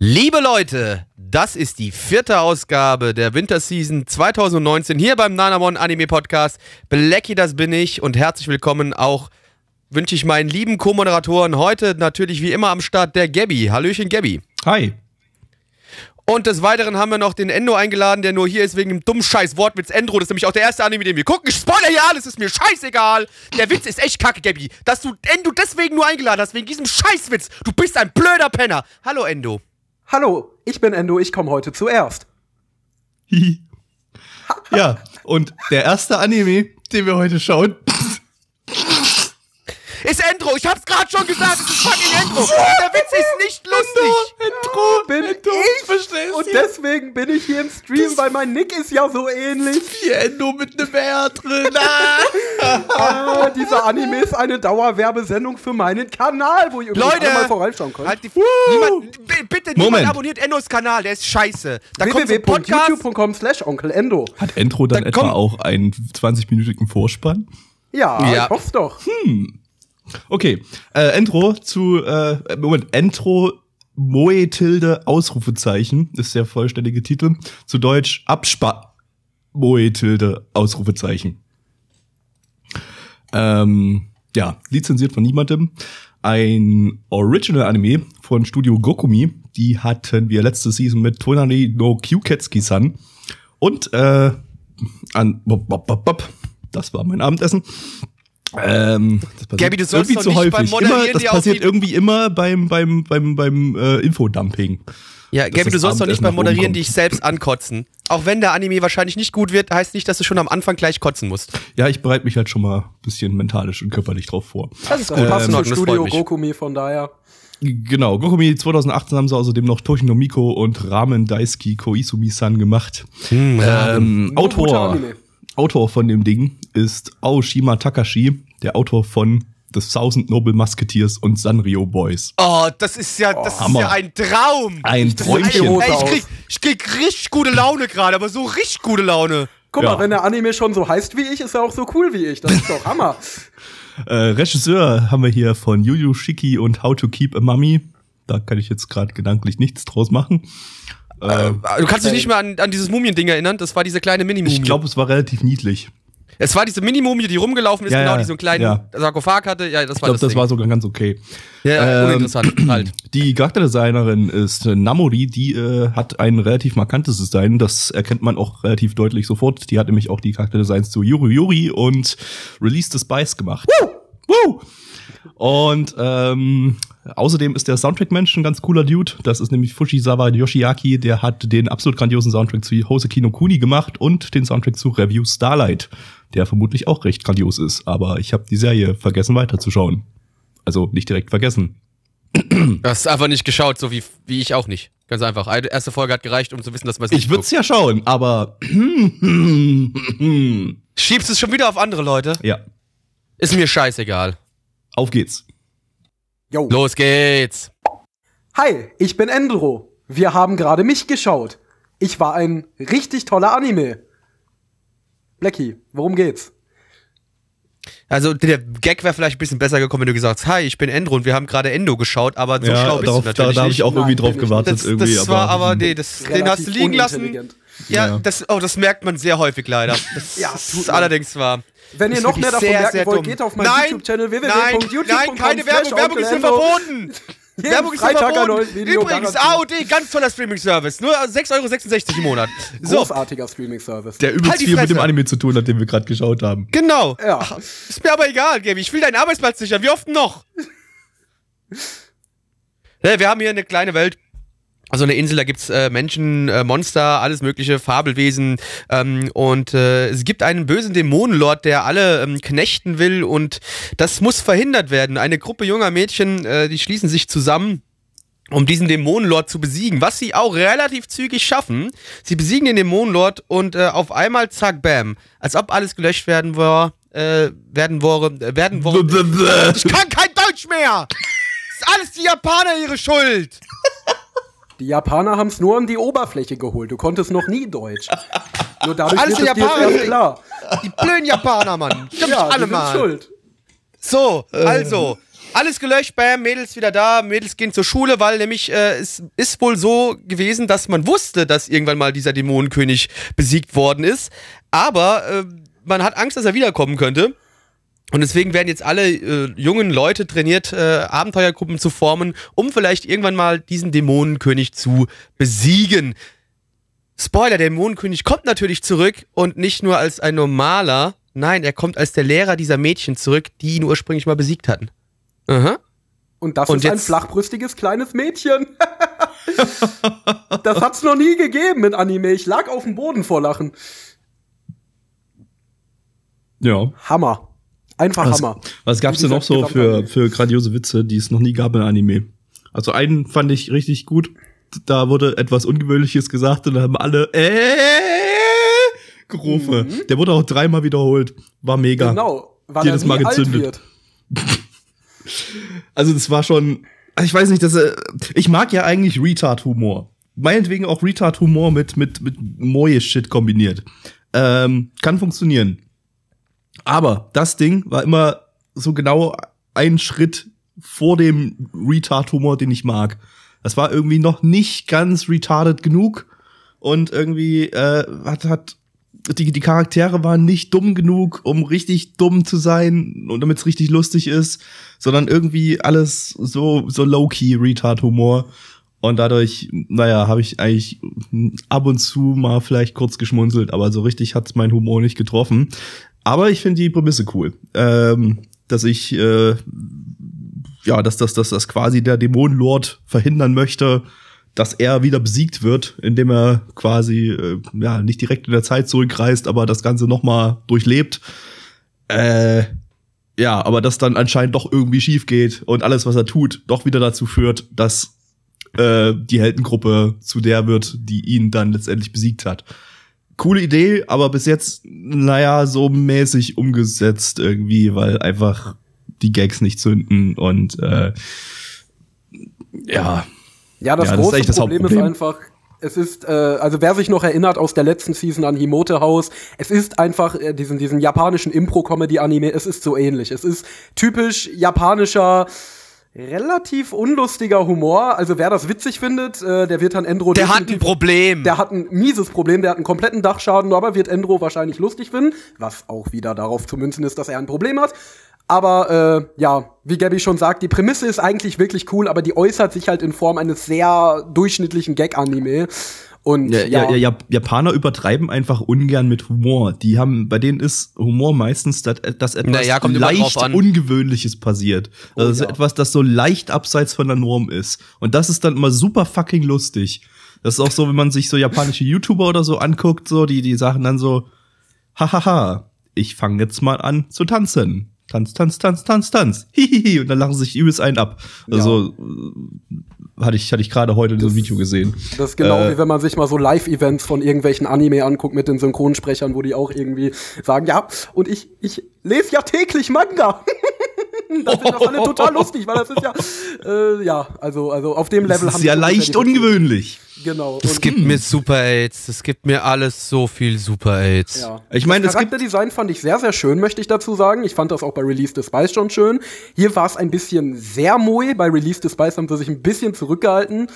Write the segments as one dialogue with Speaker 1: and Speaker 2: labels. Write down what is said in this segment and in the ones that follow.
Speaker 1: Liebe Leute, das ist die vierte Ausgabe der Winterseason 2019 hier beim Nanamon Anime Podcast. Blacky, das bin ich und herzlich willkommen auch wünsche ich meinen lieben Co-Moderatoren heute natürlich wie immer am Start der Gabby. Hallöchen Gabby.
Speaker 2: Hi.
Speaker 1: Und des Weiteren haben wir noch den Endo eingeladen, der nur hier ist wegen dem dummen Scheiß Wortwitz Endro. Das ist nämlich auch der erste Anime, den wir gucken. Ich spoiler hier alles, ist mir scheißegal. Der Witz ist echt kacke, Gabby. Dass du Endo deswegen nur eingeladen hast, wegen diesem Scheißwitz. Du bist ein blöder Penner. Hallo Endo.
Speaker 3: Hallo, ich bin Endo, ich komme heute zuerst.
Speaker 2: ja, und der erste Anime, den wir heute schauen,
Speaker 1: ist Endro. Ich hab's gerade schon gesagt, es ist fucking Endro. Der Witz ist nicht lustig.
Speaker 3: Endro bin
Speaker 2: Endro,
Speaker 3: ich
Speaker 2: verstehst
Speaker 3: und deswegen bin ich hier im Stream, weil mein Nick ist ja so ähnlich.
Speaker 2: Wie Endo mit einem R drin.
Speaker 3: Ah, dieser Anime ist eine Dauerwerbesendung für meinen Kanal, wo ihr
Speaker 1: Leute,
Speaker 3: einmal vorbeischauen könnt.
Speaker 1: Halt die niemand, bitte niemand
Speaker 2: Moment.
Speaker 1: abonniert Endos Kanal, der ist scheiße. Da kommt so ein Podcast.
Speaker 3: www.youtube.com slash Onkel Endo.
Speaker 2: Hat Endro dann
Speaker 1: Dann
Speaker 2: etwa auch einen 20-minütigen Vorspann?
Speaker 3: Ja,
Speaker 1: Ja.
Speaker 3: ich hoff's doch.
Speaker 2: Okay, äh, Endro zu, äh, Moment, Endro Moe Tilde Ausrufezeichen ist der vollständige Titel. Zu Deutsch Abspa Moe Tilde Ausrufezeichen. Ähm, ja, lizenziert von niemandem. Ein Original-Anime von Studio Gokumi. Die hatten wir letzte Season mit Tonari no Kyuketsuki-san. Und, äh, an, bop, bop, bop, bop. das war mein Abendessen. Ähm, das passiert
Speaker 1: Gabi, du sollst
Speaker 2: irgendwie
Speaker 1: doch
Speaker 2: zu
Speaker 1: nicht beim
Speaker 2: häufig.
Speaker 1: Moderieren
Speaker 2: Immer, das passiert irgendwie immer beim, beim, beim, beim äh, Infodumping.
Speaker 1: Ja, Gabi, du sollst doch nicht beim Moderieren dich selbst ankotzen. Auch wenn der Anime wahrscheinlich nicht gut wird, heißt nicht, dass du schon am Anfang gleich kotzen musst.
Speaker 2: Ja, ich bereite mich halt schon mal ein bisschen mentalisch und körperlich drauf vor.
Speaker 1: Das ist
Speaker 3: Das
Speaker 1: gut. Ordnung, das
Speaker 3: Studio. Gokumi, von daher.
Speaker 2: Genau, Gokumi 2018 haben sie außerdem noch Toshino Miko und Ramen Daisuke Koizumi-san gemacht.
Speaker 1: Hm,
Speaker 2: ähm, Autor,
Speaker 3: Anime.
Speaker 2: Autor von dem Ding ist Aoshima Takashi, der Autor von The Thousand Noble Musketeers und Sanrio Boys.
Speaker 1: Oh, das ist ja, das ist
Speaker 2: Hammer.
Speaker 1: ja ein Traum.
Speaker 2: Ein
Speaker 1: ist
Speaker 2: Träumchen.
Speaker 1: Ey, ich, krieg, ich krieg richtig gute Laune gerade, aber so richtig gute Laune.
Speaker 3: Guck
Speaker 2: Ja.
Speaker 3: mal, wenn der Anime schon so heißt wie ich, ist er auch so cool wie ich. Das ist doch Hammer.
Speaker 2: Äh, Regisseur haben wir hier von Yu Yu Shiki und How to Keep a Mummy. Da kann ich jetzt gerade gedanklich nichts draus machen. Äh,
Speaker 1: Du kannst dich nicht mehr an, an dieses Mumien-Ding erinnern? Das war diese kleine Mini-Mumie.
Speaker 2: ich glaube, es war relativ niedlich.
Speaker 1: Es war diese Mini-Mumie, die rumgelaufen ist,
Speaker 2: Ja,
Speaker 1: genau,
Speaker 2: ja,
Speaker 1: die so einen kleinen
Speaker 2: ja.
Speaker 1: Sarkophag hatte. Ja, das
Speaker 2: Ich
Speaker 1: war
Speaker 2: glaube,
Speaker 1: das,
Speaker 2: das
Speaker 1: Ding.
Speaker 2: war sogar ganz okay.
Speaker 1: ja, ja,
Speaker 2: Ähm,
Speaker 1: uninteressant halt.
Speaker 2: Die Charakterdesignerin ist äh, Namori, die äh, hat ein relativ markantes Design, das erkennt man auch relativ deutlich sofort. Die hat nämlich auch die Charakterdesigns zu Yuri Yuri und Release the Spice gemacht. Woo! Woo! Und ähm, außerdem ist der Soundtrack-Mensch ein ganz cooler Dude. Das ist nämlich Fushisawa Yoshiaki, der hat den absolut grandiosen Soundtrack zu Hoseki no Kuni gemacht und den Soundtrack zu Review Starlight, der vermutlich auch recht grandios ist. Aber ich habe die Serie vergessen weiterzuschauen. Also nicht direkt vergessen.
Speaker 1: Du hast einfach nicht geschaut, so wie, wie ich auch nicht. Ganz einfach. Eine erste Folge hat gereicht, um zu wissen, dass man es nicht
Speaker 2: Ich würde es ja schauen, aber.
Speaker 1: Schiebst es schon wieder auf andere Leute?
Speaker 2: ja,
Speaker 1: Ist mir scheißegal.
Speaker 2: auf geht's.
Speaker 3: Yo.
Speaker 1: Los geht's.
Speaker 3: Hi, ich bin Endro. Wir haben gerade mich geschaut. Ich war ein richtig toller Anime. Blackie, worum geht's?
Speaker 1: Also der Gag wäre vielleicht ein bisschen besser gekommen, wenn du gesagt hast, hi, ich bin Endro und wir haben gerade Endo geschaut, aber so schlau bist
Speaker 2: darauf,
Speaker 1: du
Speaker 2: da,
Speaker 1: natürlich
Speaker 2: da habe
Speaker 1: nicht.
Speaker 2: ich auch irgendwie
Speaker 3: Nein,
Speaker 2: drauf gewartet.
Speaker 1: das,
Speaker 2: irgendwie,
Speaker 1: das war aber, nee, das, den hast du liegen lassen. Ja,
Speaker 2: Ja.
Speaker 1: Das, oh, das merkt man sehr häufig leider. Das
Speaker 3: Ja,
Speaker 1: ist allerdings wahr.
Speaker 3: Wenn ihr noch mehr davon
Speaker 1: sehr,
Speaker 3: merken
Speaker 1: sehr
Speaker 3: wollt,
Speaker 1: dumm.
Speaker 3: geht auf meinen YouTube-Channel
Speaker 1: Nein,
Speaker 3: www.youtube.com.
Speaker 1: nein, keine Werbung, Werbung ist hier verboten.
Speaker 3: Jeden
Speaker 1: Werbung ist hier
Speaker 3: Freitag
Speaker 1: verboten. Übrigens. AOD, ganz toller Streaming-Service. Nur 6,66 Euro im Monat. So,
Speaker 3: Großartiger Streaming-Service.
Speaker 2: Der übelst
Speaker 1: Halt
Speaker 2: viel mit dem Anime zu tun hat, den wir gerade geschaut haben.
Speaker 1: genau.
Speaker 3: Ja.
Speaker 1: Ach, ist mir aber egal, Gaby. Ich will deinen Arbeitsplatz sichern. Wie oft noch? Ja, wir haben hier eine kleine Welt. Also eine Insel, da gibt's äh, Menschen, äh, Monster, alles mögliche, Fabelwesen. Ähm, und äh, es gibt einen bösen Dämonenlord, der alle ähm, knechten will und das muss verhindert werden. Eine Gruppe junger Mädchen, äh, die schließen sich zusammen um diesen Dämonenlord zu besiegen, was sie auch relativ zügig schaffen. Sie besiegen den Dämonenlord und äh, auf einmal zack, bam, als ob alles gelöscht werden war, äh, werden wurde, äh, werden wurde. Ich kann kein Deutsch mehr! Ist alles die Japaner ihre Schuld!
Speaker 3: Die Japaner haben es nur an die Oberfläche geholt. Du konntest noch nie Deutsch. Nur dadurch
Speaker 1: Alles
Speaker 3: wird dir
Speaker 1: Japaner.
Speaker 3: erst klar.
Speaker 1: Die blöden Japaner, Mann. Stimmt
Speaker 3: Ja,
Speaker 1: alle mal.
Speaker 3: schuld.
Speaker 1: So, also. Alles gelöscht, bam, Mädels wieder da, Mädels gehen zur Schule, weil nämlich äh, es ist wohl so gewesen, dass man wusste, dass irgendwann mal dieser Dämonenkönig besiegt worden ist. Aber äh, man hat Angst, dass er wiederkommen könnte. Und deswegen werden jetzt alle äh, jungen Leute trainiert, äh, Abenteuergruppen zu formen, um vielleicht irgendwann mal diesen Dämonenkönig zu besiegen. Spoiler, der Dämonenkönig kommt natürlich zurück und nicht nur als ein normaler, nein, er kommt als der Lehrer dieser Mädchen zurück, die ihn ursprünglich mal besiegt hatten. Aha.
Speaker 3: Und das
Speaker 1: Und
Speaker 3: ist ein flachbrüstiges kleines Mädchen. das hat's noch nie gegeben in Anime. Ich lag auf dem Boden vor Lachen.
Speaker 2: Ja.
Speaker 3: Hammer. Einfach
Speaker 2: Was,
Speaker 3: Hammer.
Speaker 2: was gab's denn noch so für, für grandiose Witze, die es noch nie gab in Anime? Also einen fand ich richtig gut. Da wurde etwas Ungewöhnliches gesagt und da haben alle äh gerufen. Der wurde auch dreimal wiederholt. War mega.
Speaker 3: Genau. Weil
Speaker 2: Jedes Mal gezündet. Also das war schon, ich weiß nicht, das, äh, ich mag ja eigentlich Retard-Humor. Meinetwegen auch Retard-Humor mit, mit, mit Moje-Shit kombiniert. Ähm, kann funktionieren. Aber das Ding war immer so genau ein Schritt vor dem Retard-Humor, den ich mag. Das war irgendwie noch nicht ganz retarded genug und irgendwie äh, hat, hat die, die Charaktere waren nicht dumm genug, um richtig dumm zu sein und damit es richtig lustig ist, sondern irgendwie alles so, so low-key Retard-Humor. Und dadurch, naja, habe ich eigentlich ab und zu mal vielleicht kurz geschmunzelt, aber so richtig hat's mein Humor nicht getroffen. Aber ich finde die Prämisse cool. Ähm, dass ich, äh, ja, dass das, dass das quasi der Dämonenlord verhindern möchte, dass er wieder besiegt wird, indem er quasi äh, ja nicht direkt in der Zeit zurückreist, aber das Ganze noch mal durchlebt. Äh, ja, aber das dann anscheinend doch irgendwie schief geht und alles, was er tut, doch wieder dazu führt, dass äh, die Heldengruppe zu der wird, die ihn dann letztendlich besiegt hat. Coole Idee, aber bis jetzt, naja, so mäßig umgesetzt irgendwie, weil einfach die Gags nicht zünden und äh, ja,
Speaker 3: Ja, das
Speaker 2: Ja, das ist
Speaker 3: große
Speaker 2: eigentlich das
Speaker 3: Problem ist einfach, es ist, äh, also wer sich noch erinnert aus der letzten Season an Himote House, es ist einfach äh, diesen, diesen japanischen Impro-Comedy-Anime, es ist so ähnlich. Es ist typisch japanischer, relativ unlustiger Humor. Also wer das witzig findet, äh, der wird dann Endro
Speaker 1: Der hat ein Problem.
Speaker 3: Der hat ein mieses Problem, der hat einen kompletten Dachschaden, aber wird Endro wahrscheinlich lustig finden, was auch wieder darauf zu münzen ist, dass er ein Problem hat. Aber äh, ja, wie Gabby schon sagt, die Prämisse ist eigentlich wirklich cool, aber die äußert sich halt in Form eines sehr durchschnittlichen Gag-Anime. Und
Speaker 2: Ja,
Speaker 3: ja,
Speaker 2: ja, ja, Japaner übertreiben einfach ungern mit Humor. Die haben, bei denen ist Humor meistens, dass, dass etwas
Speaker 1: immer
Speaker 2: leicht. Ungewöhnliches passiert. Also
Speaker 3: Oh,
Speaker 2: so
Speaker 3: ja.
Speaker 2: etwas, das so leicht abseits von der Norm ist. Und das ist dann immer super fucking lustig. Das ist auch so, wenn man sich so japanische YouTuber oder so anguckt, so, die, die sagen dann so, hahaha, ich fange jetzt mal an zu tanzen. Tanz, tanz, tanz, tanz, tanz. Hihihi. Und dann lachen sie sich übelst einen ab. Also, äh, hatte ich, hatte ich gerade heute so ein Video gesehen.
Speaker 3: das ist genau
Speaker 2: Äh,
Speaker 3: wie wenn man sich mal so Live-Events von irgendwelchen Anime anguckt mit den Synchronsprechern, wo die auch irgendwie sagen, ja, und ich, ich lese ja täglich Manga. das sind doch alle total lustig, weil das ist ja, äh, ja, also, also auf dem
Speaker 2: Das
Speaker 3: Level
Speaker 2: ist ja leicht ungewöhnlich.
Speaker 3: Genau.
Speaker 1: Das gibt mir Super Aids. Das gibt mir alles so viel Super Aids.
Speaker 3: Ja.
Speaker 2: Ich meine,
Speaker 3: das Charakterdesign fand ich sehr, sehr schön, möchte ich dazu sagen. Ich fand das auch bei Release the Spice schon schön. Hier war es ein bisschen sehr moe. Bei Release the Spice haben sie sich ein bisschen zurückgehalten.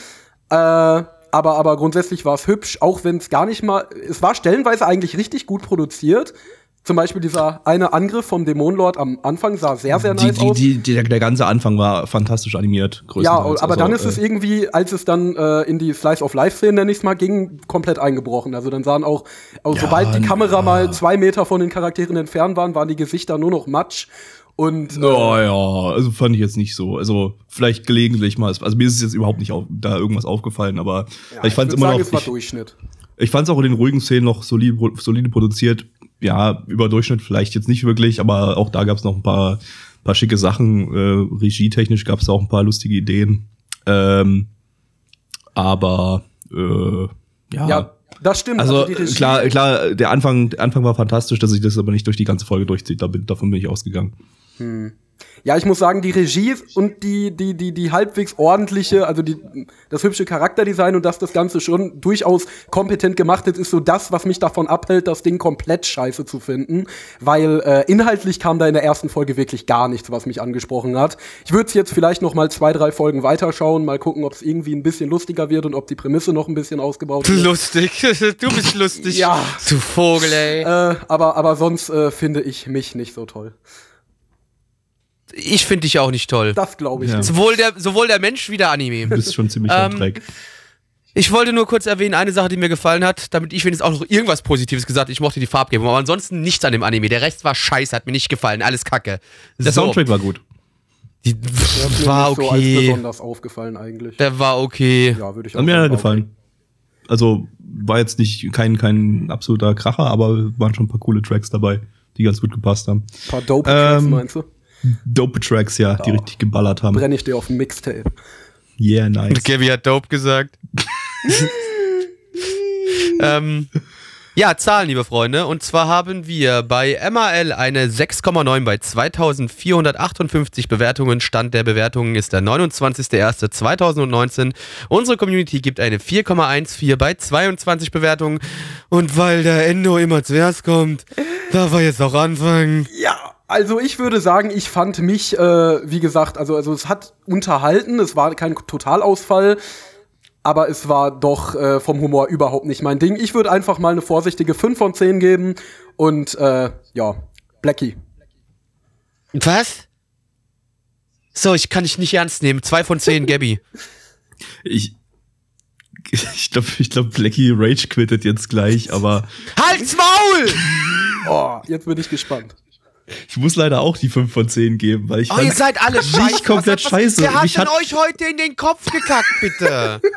Speaker 3: Äh, aber, aber grundsätzlich war es hübsch, auch wenn es gar nicht mal. Es war stellenweise eigentlich richtig gut produziert. Zum Beispiel dieser eine Angriff vom Dämonenlord am Anfang sah sehr, sehr
Speaker 2: die,
Speaker 3: nice
Speaker 2: die,
Speaker 3: aus.
Speaker 2: die, die, der, der ganze Anfang war fantastisch animiert.
Speaker 3: Ja, aber
Speaker 2: Also,
Speaker 3: dann ist es
Speaker 2: äh,
Speaker 3: irgendwie, als es dann äh, in die Slice of Life-Szene, nenne ich es mal, ging, komplett eingebrochen. Also dann sahen auch, auch
Speaker 2: Ja,
Speaker 3: sobald die Kamera
Speaker 2: na.
Speaker 3: mal zwei Meter von den Charakteren entfernt waren, waren die Gesichter nur noch Matsch. Und äh,
Speaker 2: Naja, also fand ich jetzt nicht so. Also vielleicht gelegentlich mal. Also mir ist es jetzt überhaupt nicht auf, da irgendwas aufgefallen, aber
Speaker 3: ja,
Speaker 2: ich fand es immer
Speaker 3: sagen,
Speaker 2: noch.
Speaker 3: es war
Speaker 2: Ich,
Speaker 3: Durchschnitt.
Speaker 2: ich fand es auch in den ruhigen Szenen noch solide, solide produziert. Ja, über Durchschnitt vielleicht jetzt nicht wirklich, aber auch da gab es noch ein paar, paar schicke Sachen. Äh, regietechnisch gab es auch ein paar lustige Ideen. Ähm, Aber äh, ja.
Speaker 3: Ja, das stimmt.
Speaker 2: Also,
Speaker 3: Regie-
Speaker 2: klar, klar, der Anfang, der Anfang war fantastisch, dass sich das aber nicht durch die ganze Folge durchzieht. Da bin, davon bin ich ausgegangen.
Speaker 3: Ja, ich muss sagen, die Regie und die, die, die, die halbwegs ordentliche, also die, das hübsche Charakterdesign und dass das Ganze schon durchaus kompetent gemacht ist, ist so das, was mich davon abhält, das Ding komplett scheiße zu finden. Weil äh, inhaltlich kam da in der ersten Folge wirklich gar nichts, was mich angesprochen hat. Ich würde jetzt vielleicht noch mal zwei, drei Folgen weiterschauen, mal gucken, ob es irgendwie ein bisschen lustiger wird und ob die Prämisse noch ein bisschen ausgebaut wird.
Speaker 1: Lustig. Du bist lustig.
Speaker 3: Ja.
Speaker 1: Du Vogel, ey.
Speaker 3: Äh, aber, aber sonst äh, finde ich mich nicht so toll.
Speaker 1: Ich finde dich auch nicht toll.
Speaker 3: Das glaube ich.
Speaker 2: Ja.
Speaker 3: nicht.
Speaker 1: Sowohl der, sowohl der Mensch wie der Anime.
Speaker 2: Du bist schon ziemlich
Speaker 1: Ähm,
Speaker 2: ähm, Dreck.
Speaker 1: Ich wollte nur kurz erwähnen, eine Sache, die mir gefallen hat, damit ich wenigstens auch noch irgendwas Positives gesagt Ich mochte die Farbgebung, aber ansonsten nichts an dem Anime. Der Rest war scheiße, hat mir nicht gefallen. Alles kacke.
Speaker 2: Der
Speaker 1: So.
Speaker 2: Soundtrack war gut.
Speaker 1: Die,
Speaker 3: mir
Speaker 1: war
Speaker 3: nicht so als
Speaker 1: okay.
Speaker 3: besonders aufgefallen eigentlich.
Speaker 1: Der war okay.
Speaker 3: Ja, würde ich
Speaker 2: Hat mir ja gefallen. Also war jetzt nicht kein, kein absoluter Kracher, aber waren schon ein paar coole Tracks dabei, die ganz gut gepasst haben.
Speaker 3: Ein paar dope Tracks,
Speaker 2: Ähm,
Speaker 3: meinst du?
Speaker 2: Dope Tracks, ja, die
Speaker 3: Ja.
Speaker 2: richtig geballert haben.
Speaker 3: Brenne ich dir auf ein Mixtape.
Speaker 2: Yeah, nice.
Speaker 1: Gabby hat dope gesagt. ähm, ja, Zahlen, liebe Freunde. Und zwar haben wir bei MAL eine 6,9 bei 2458 Bewertungen. Stand der Bewertungen ist der 29.01.2019. Unsere Community gibt eine 4,14 bei 22 Bewertungen. Und weil der Endo immer zuerst kommt, darf er jetzt auch anfangen.
Speaker 3: Ja, also ich würde sagen, ich fand mich, äh, wie gesagt, also, also es hat unterhalten, es war kein Totalausfall, aber es war doch äh, vom Humor überhaupt nicht mein Ding. Ich würde einfach mal eine vorsichtige 5 von 10 geben und äh, ja, Blackie.
Speaker 1: Was? So, ich kann dich nicht ernst nehmen. Zwei von zehn, Gabby.
Speaker 2: Ich, ich glaube, ich glaub, Blackie Rage quittet jetzt gleich, aber
Speaker 1: Halt's Maul!
Speaker 3: Oh, jetzt bin ich gespannt.
Speaker 2: Ich muss leider auch die 5 von 10 geben, weil ich
Speaker 1: Oh, ihr seid alle scheiße.
Speaker 2: Komplett
Speaker 1: Was hat- was-
Speaker 2: scheiße.
Speaker 1: Wer hat denn euch heute in den Kopf gekackt, bitte?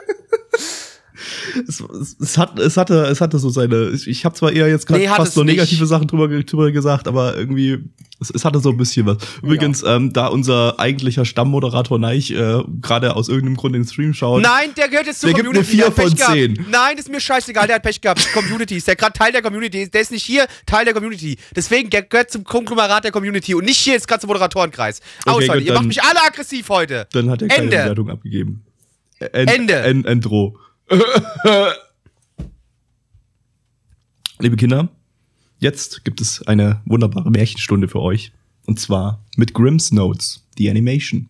Speaker 2: es, es, es, hat, es, hatte, es hatte so seine. Ich, ich habe zwar eher jetzt gerade
Speaker 1: Nee,
Speaker 2: fast so
Speaker 1: nicht.
Speaker 2: negative Sachen drüber, drüber gesagt, aber irgendwie, es, es hatte so ein bisschen was. Übrigens, ähm, da unser eigentlicher Stammmoderator Neich äh, gerade aus irgendeinem Grund den Stream schaut.
Speaker 1: Nein, der gehört jetzt zur
Speaker 2: Der gibt
Speaker 1: Community.
Speaker 2: eine vier
Speaker 1: der hat Pech
Speaker 2: von
Speaker 1: gehabt.
Speaker 2: zehn.
Speaker 1: Nein, ist mir scheißegal, der hat Pech gehabt. Community ist der gerade Teil der Community. Der ist nicht hier Teil der Community. Deswegen, der gehört zum Konglomerat der Community und nicht hier jetzt gerade zum Moderatorenkreis. Aus,
Speaker 2: Okay, gut,
Speaker 1: Ihr macht mich alle aggressiv heute.
Speaker 2: Dann hat er keine
Speaker 1: Ende.
Speaker 2: Bewertung abgegeben. End,
Speaker 1: Ende.
Speaker 2: End, Endro. Liebe Kinder, jetzt gibt es eine wunderbare Märchenstunde für euch. Und zwar mit Grimm's Notes, die Animation.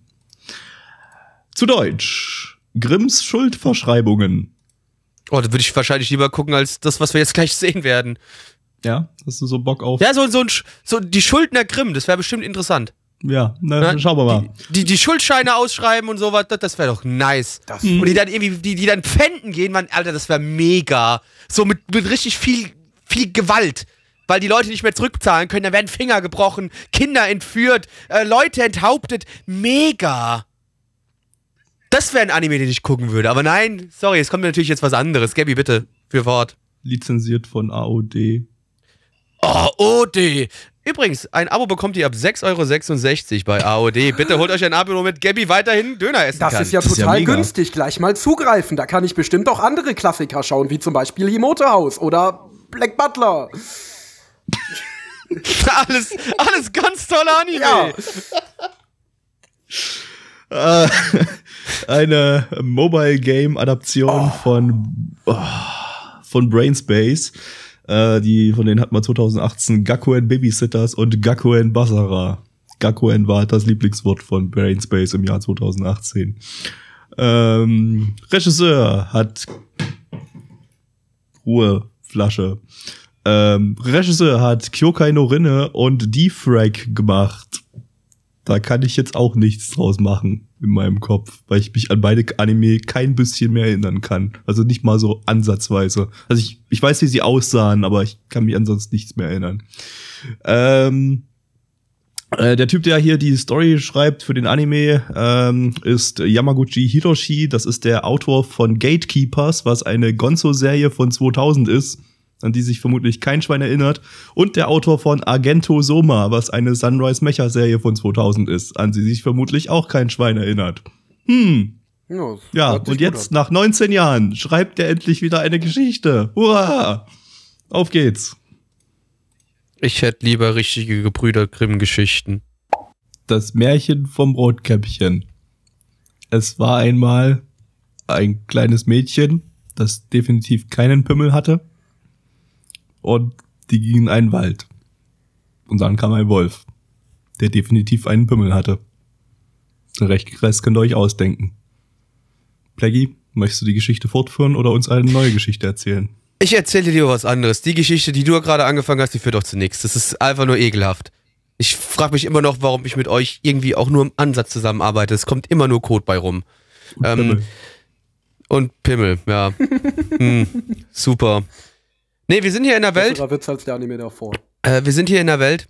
Speaker 2: Zu Deutsch. Grimms Schuldverschreibungen.
Speaker 1: Oh, da würde ich wahrscheinlich lieber gucken, als das, was wir jetzt gleich sehen werden.
Speaker 2: Ja, hast du so Bock auf?
Speaker 1: Ja, so, so, ein, so die Schuldner Grimm, das wäre bestimmt interessant.
Speaker 2: Ja, na,
Speaker 1: Ja,
Speaker 2: schauen wir mal.
Speaker 1: Die, die, die Schuldscheine ausschreiben und sowas, das, das wäre doch nice. und die dann irgendwie, die, die dann pfänden gehen, man, Alter, das wäre mega. So mit, mit richtig viel, viel Gewalt. Weil die Leute nicht mehr zurückzahlen können, dann werden Finger gebrochen, Kinder entführt, äh, Leute enthauptet. Mega. Das wäre ein Anime, den ich gucken würde. Aber nein, sorry, es kommt mir natürlich jetzt was anderes. Gabby, bitte, für Wort.
Speaker 2: Lizenziert von AOD.
Speaker 1: Oh, OD. Übrigens, ein Abo bekommt ihr ab 6,66 Euro bei AOD. Bitte holt euch ein Abo, damit Gabby weiterhin Döner essen
Speaker 3: Das
Speaker 1: kann.
Speaker 3: ist ja
Speaker 2: Das ist ja
Speaker 3: total
Speaker 2: mega.
Speaker 3: günstig. Gleich mal zugreifen. Da kann ich bestimmt auch andere Klassiker schauen, wie zum Beispiel Himoto House oder Black Butler.
Speaker 1: alles, alles ganz tolle Anime.
Speaker 3: Ja.
Speaker 2: Äh, eine Mobile Game Adaption von oh, von Brainspace. Äh, die von denen hat man 2018 Gakuen Babysitters und Gakuen Basara. Gakuen war das Lieblingswort von Brainspace im Jahr 2018. Ähm, Regisseur hat Ruhe Flasche. Ähm, Regisseur hat Kyokai no Rinne und Defrag gemacht da kann ich jetzt auch nichts draus machen in meinem Kopf, weil ich mich an beide Anime kein bisschen mehr erinnern kann. Also nicht mal so ansatzweise. Also ich, ich weiß, wie sie aussahen, aber ich kann mich ansonsten nichts mehr erinnern. Ähm, äh, der Typ, der hier die Story schreibt für den Anime, ähm, ist Yamaguchi Hiroshi. Das ist der Autor von Gatekeepers, was eine Gonzo-Serie von 2000 ist, an die sich vermutlich kein Schwein erinnert. Und der Autor von Argento Soma, was eine Sunrise Mecha-Serie von 2000 ist, an die sich vermutlich auch kein Schwein erinnert. Hm.
Speaker 3: Ja,
Speaker 2: Ja, und jetzt nach 19 Jahren schreibt er endlich wieder eine Geschichte. Hurra! Auf geht's.
Speaker 1: Ich hätte lieber richtige Gebrüder Grimm-Geschichten.
Speaker 2: Das Märchen vom Rotkäppchen. Es war einmal ein kleines Mädchen, das definitiv keinen Pimmel hatte. Und die ging in einen Wald. Und dann kam ein Wolf, der definitiv einen Pimmel hatte. Den Rest könnt ihr euch ausdenken. Plaggy, möchtest du die Geschichte fortführen oder uns eine neue Geschichte erzählen?
Speaker 1: Ich erzähle dir was anderes. Die Geschichte, die du gerade angefangen hast, die führt doch zu nichts. Das ist einfach nur ekelhaft. Ich frage mich immer noch, warum ich mit euch irgendwie auch nur im Ansatz zusammenarbeite. Es kommt immer nur Code bei rum. Ähm,
Speaker 2: Pimmel.
Speaker 1: und Pimmel, ja. hm, super. Nee, wir sind hier in der Welt.
Speaker 3: Witz als der Anime davor.
Speaker 1: Äh, wir sind hier in der Welt,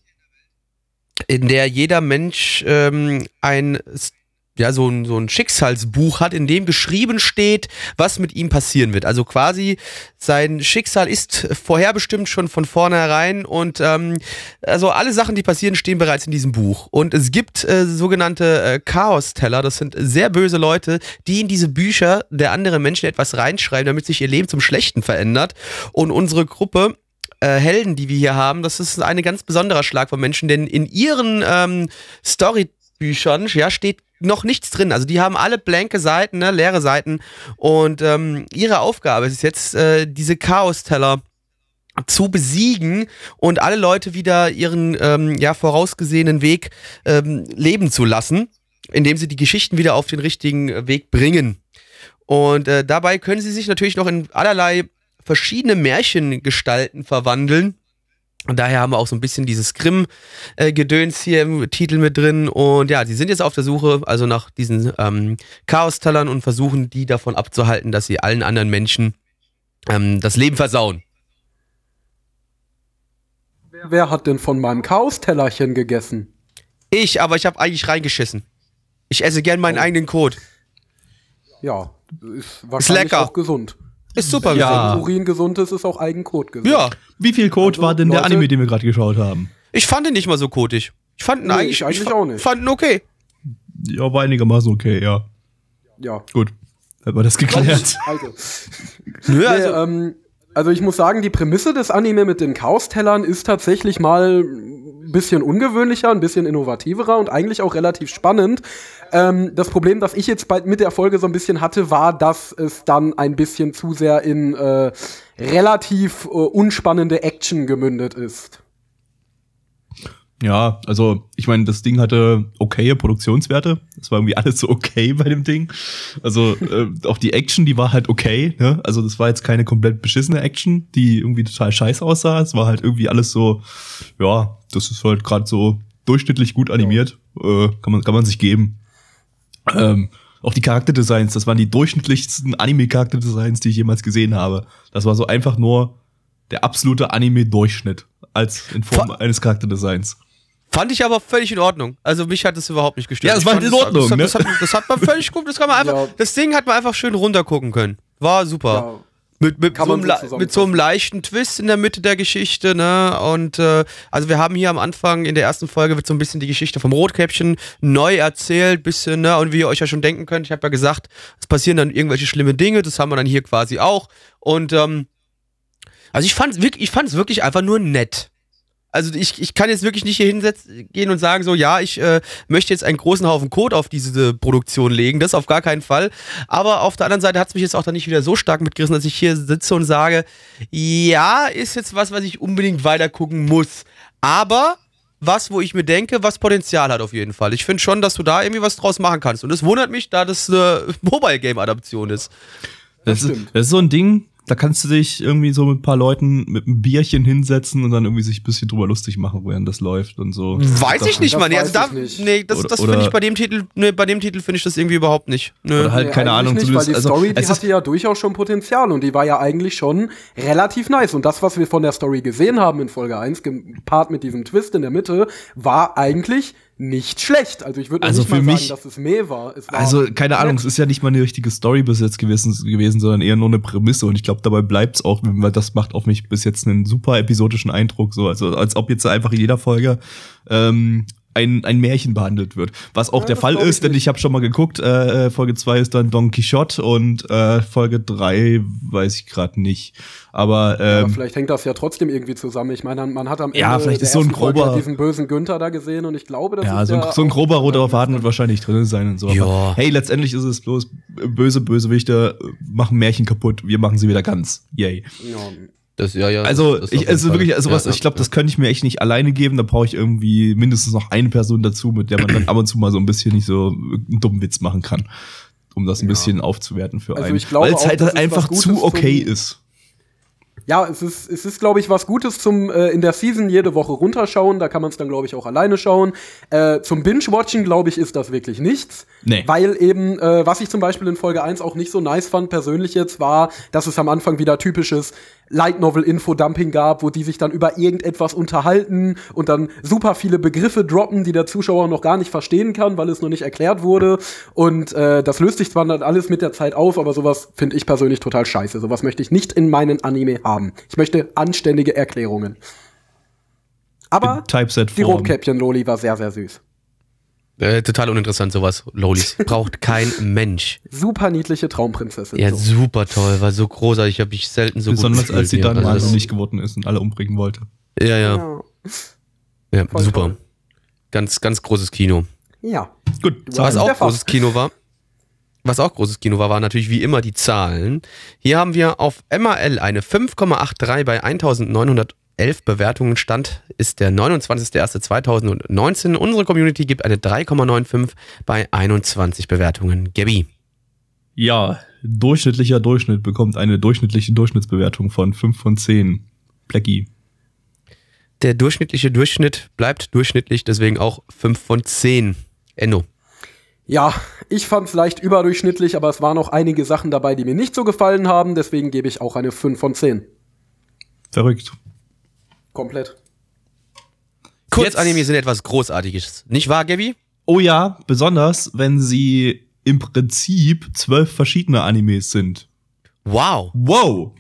Speaker 1: in der jeder Mensch ähm, ein, ja, so ein, so ein Schicksalsbuch hat, in dem geschrieben steht, was mit ihm passieren wird. Also quasi sein Schicksal ist vorherbestimmt schon von vornherein und ähm, also alle Sachen, die passieren, stehen bereits in diesem Buch. Und es gibt äh, sogenannte äh, Chaos-Teller, das sind sehr böse Leute, die in diese Bücher der anderen Menschen etwas reinschreiben, damit sich ihr Leben zum Schlechten verändert. Und unsere Gruppe äh, Helden, die wir hier haben, das ist ein ganz besonderer Schlag von Menschen, denn in ihren ähm, Storybüchern ja, steht noch nichts drin. Also die haben alle blanke Seiten, ne, leere Seiten. Und ähm, ihre Aufgabe ist jetzt, äh, diese Chaos-Teller zu besiegen und alle Leute wieder ihren ähm, ja, vorausgesehenen Weg ähm, leben zu lassen, indem sie die Geschichten wieder auf den richtigen Weg bringen. Und äh, dabei können sie sich natürlich noch in allerlei verschiedene Märchengestalten verwandeln. Und daher haben wir auch so ein bisschen dieses Grimm-Gedöns hier im Titel mit drin. Und ja, sie sind jetzt auf der Suche, also nach diesen ähm, Chaos-Tellern und versuchen, die davon abzuhalten, dass sie allen anderen Menschen ähm, das Leben versauen.
Speaker 3: Wer hat denn von meinem Chaos-Tellerchen gegessen?
Speaker 1: Ich, aber ich habe eigentlich reingeschissen. Ich esse gern meinen eigenen Kot.
Speaker 3: Ja, ist wahrscheinlich
Speaker 1: lecker.
Speaker 3: auch gesund.
Speaker 1: Ist super
Speaker 2: Ja.
Speaker 3: Wenn Urin gesund ist, ist auch Eigenkot gesund.
Speaker 1: Ja,
Speaker 2: Wie viel Code
Speaker 3: Also,
Speaker 2: war denn der
Speaker 3: Leute-
Speaker 2: Anime, den wir gerade geschaut haben?
Speaker 1: ich fand ihn nicht mal so kotig. Ich fand ihn
Speaker 3: Nee,
Speaker 1: eigentlich,
Speaker 3: ich eigentlich auch nicht.
Speaker 1: fand ihn okay.
Speaker 2: Ja, war einigermaßen okay, ja.
Speaker 3: Ja.
Speaker 2: Gut. Hat man das geklärt.
Speaker 3: Also,
Speaker 1: Nö,
Speaker 3: nee,
Speaker 1: also,
Speaker 3: ähm, also ich muss sagen, die Prämisse des Anime mit den Chaos-Tellern ist tatsächlich mal ein bisschen ungewöhnlicher, ein bisschen innovativerer und eigentlich auch relativ spannend. Ähm, das Problem, das ich jetzt bei, mit der Folge so ein bisschen hatte, war, dass es dann ein bisschen zu sehr in äh, relativ äh, unspannende Action gemündet ist.
Speaker 2: Ja, also ich meine, das Ding hatte okaye Produktionswerte. Es war irgendwie alles so okay bei dem Ding. Also äh, auch die Action, die war halt okay. Ne? Also das war jetzt keine komplett beschissene Action, die irgendwie total scheiße aussah. Es war halt irgendwie alles so, ja, das ist halt gerade so durchschnittlich gut animiert. Äh, kann man kann man sich geben. Ähm, auch die Charakterdesigns, das waren die durchschnittlichsten Anime-Charakterdesigns, die ich jemals gesehen habe. Das war so einfach nur der absolute Anime-Durchschnitt als in Form
Speaker 1: Fa-
Speaker 2: eines Charakterdesigns.
Speaker 1: fand ich aber völlig in Ordnung. Also mich hat es überhaupt nicht gestört.
Speaker 2: Ja, es
Speaker 1: Ich
Speaker 2: war in
Speaker 1: das-
Speaker 2: Ordnung,
Speaker 1: Das, hat-
Speaker 2: ne?
Speaker 1: das, hat, das hat man völlig gut. Das kann man einfach.
Speaker 3: Ja.
Speaker 1: Das Ding hat man einfach schön runtergucken können. War super.
Speaker 3: Ja.
Speaker 1: Mit, mit, so einem,
Speaker 3: so
Speaker 1: mit so einem leichten Twist in der Mitte der Geschichte, ne? Und äh, also wir haben hier am Anfang in der ersten Folge wird so ein bisschen die Geschichte vom Rotkäppchen neu erzählt, bisschen, ne? Und wie ihr euch ja schon denken könnt, ich habe ja gesagt, es passieren dann irgendwelche schlimme Dinge, das haben wir dann hier quasi auch. Und ähm, also ich fand wirklich, ich fand es wirklich einfach nur nett. Also ich, ich kann jetzt wirklich nicht hier hinsetzen gehen und sagen so, ja, ich äh, möchte jetzt einen großen Haufen Code auf diese Produktion legen, das auf gar keinen Fall. Aber auf der anderen Seite hat es mich jetzt auch dann nicht wieder so stark mitgerissen, dass ich hier sitze und sage, ja, ist jetzt was, was ich unbedingt weiter gucken muss. Aber was, wo ich mir denke, was Potenzial hat auf jeden Fall. Ich finde schon, dass du da irgendwie was draus machen kannst. Und es wundert mich, da das eine Mobile-Game-Adaption ist.
Speaker 2: Das, ist,
Speaker 3: stimmt.
Speaker 2: das ist so ein Ding, da kannst du dich irgendwie so mit ein paar Leuten mit einem Bierchen hinsetzen und dann irgendwie sich ein bisschen drüber lustig machen, während das läuft und so.
Speaker 1: Weiß ich nicht,
Speaker 3: das
Speaker 1: Mann. Nee,
Speaker 3: weiß
Speaker 1: Also da,
Speaker 3: ich nicht.
Speaker 1: nee, das, das finde ich bei dem Titel, nee, bei dem Titel finde ich das irgendwie überhaupt nicht. Nö.
Speaker 2: Oder halt, keine
Speaker 3: eigentlich
Speaker 2: Ahnung,
Speaker 3: nicht, weil die
Speaker 2: also,
Speaker 3: Story, die hatte ja durchaus schon Potenzial und die war ja eigentlich schon relativ nice. Und das, was wir von der Story gesehen haben in Folge 1, gepaart mit diesem Twist in der Mitte, war eigentlich nicht schlecht. Also ich würde
Speaker 2: Also
Speaker 3: nicht mal sagen,
Speaker 2: mich-
Speaker 3: dass es meh war. Es war
Speaker 2: Also, keine Ahnung, es ist ja nicht mal eine richtige Story bis jetzt gewesen, gewesen sondern eher nur eine Prämisse. Und ich glaube, dabei bleibt's auch, weil das macht auf mich bis jetzt einen super episodischen Eindruck. So, also als ob jetzt einfach in jeder Folge ähm, ein, ein Märchen behandelt wird. Was auch
Speaker 3: Ja,
Speaker 2: der Fall ist, denn
Speaker 3: nicht.
Speaker 2: ich habe schon mal geguckt, äh, äh, Folge 2 ist dann Don Quixote und äh, Folge 3 weiß ich gerade nicht. Aber,
Speaker 3: Aber
Speaker 2: ähm,
Speaker 3: vielleicht hängt das ja trotzdem irgendwie zusammen. Ich meine, man hat am Ende
Speaker 2: Ja, vielleicht ist so ein grober-
Speaker 3: diesen bösen Günther da gesehen und ich glaube, das
Speaker 2: ja,
Speaker 3: ist
Speaker 2: so ein,
Speaker 3: ja
Speaker 2: so ein grober roter Faden wird wahrscheinlich drin sein und so.
Speaker 1: Ja.
Speaker 2: Aber hey, letztendlich ist es bloß äh, böse Bösewichte äh, machen Märchen kaputt, wir machen sie wieder ganz. Yay.
Speaker 3: Ja,
Speaker 1: Das, ja, ja,
Speaker 2: Also,
Speaker 1: das- das
Speaker 2: ich, also
Speaker 1: Fall.
Speaker 2: wirklich, also
Speaker 1: Ja,
Speaker 2: was,
Speaker 1: ja,
Speaker 2: ich glaube,
Speaker 1: ja.
Speaker 2: das könnte ich mir echt nicht alleine geben. Da brauche ich irgendwie mindestens noch eine Person dazu, mit der man dann ab und zu mal so ein bisschen nicht so einen dummen Witz machen kann. Um das ein
Speaker 3: Ja.
Speaker 2: bisschen aufzuwerten für
Speaker 3: Also
Speaker 2: einen.
Speaker 3: ich glaube
Speaker 2: Weil es halt
Speaker 3: das ist
Speaker 2: einfach zu okay ist.
Speaker 3: Ja, es ist, es ist glaube ich, was Gutes zum äh, in der Season jede Woche runterschauen. Da kann man es dann, glaube ich, auch alleine schauen. Äh, zum Binge-Watching, glaube ich, ist das wirklich nichts.
Speaker 2: Nee.
Speaker 3: Weil eben, äh, was ich zum Beispiel in Folge 1 auch nicht so nice fand, persönlich jetzt, war, dass es am Anfang wieder typisches Light Novel Info-Dumping gab, wo die sich dann über irgendetwas unterhalten und dann super viele Begriffe droppen, die der Zuschauer noch gar nicht verstehen kann, weil es noch nicht erklärt wurde. Und äh, das löst sich zwar dann alles mit der Zeit auf, aber sowas finde ich persönlich total scheiße. Sowas möchte ich nicht in meinen Anime haben. Ich möchte anständige Erklärungen. Aber die. Rotkäppchen-Loli war sehr, sehr süß.
Speaker 1: Äh, total uninteressant, sowas. Lolis. Braucht kein Mensch.
Speaker 3: Super niedliche Traumprinzessin.
Speaker 1: Ja,
Speaker 3: so.
Speaker 1: super toll, war so großartig. Ich habe mich selten so
Speaker 2: Besonders
Speaker 1: gut gefühlt.
Speaker 2: als sie dann
Speaker 1: also
Speaker 2: nicht geworden ist und alle umbringen wollte.
Speaker 1: Ja, ja,
Speaker 3: Ja.
Speaker 1: ja,
Speaker 3: Voll
Speaker 1: super.
Speaker 3: toll.
Speaker 1: Ganz, ganz großes Kino.
Speaker 3: ja.
Speaker 2: Gut,
Speaker 3: Du
Speaker 1: Was auch großes Kino war, was auch großes Kino war, waren natürlich wie immer die Zahlen. Hier haben wir auf MAL eine 5,83 bei 1911 Bewertungen. Stand ist der 29.01.2019. Unsere Community gibt eine 3,95 bei 21 Bewertungen. Gabby.
Speaker 2: Ja, durchschnittlicher Durchschnitt bekommt eine durchschnittliche Durchschnittsbewertung von 5 von 10. Blackie.
Speaker 1: Der durchschnittliche Durchschnitt bleibt durchschnittlich, deswegen auch 5 von 10. Enno.
Speaker 3: Ja, ich fand's leicht überdurchschnittlich, aber es waren auch einige Sachen dabei, die mir nicht so gefallen haben, deswegen gebe ich auch eine 5 von 10.
Speaker 2: Verrückt.
Speaker 3: Komplett.
Speaker 1: Kurzanime sind etwas Großartiges. Nicht wahr, Gabby?
Speaker 2: Oh ja, besonders wenn sie im Prinzip zwölf verschiedene Animes sind.
Speaker 1: Wow.
Speaker 2: Wow!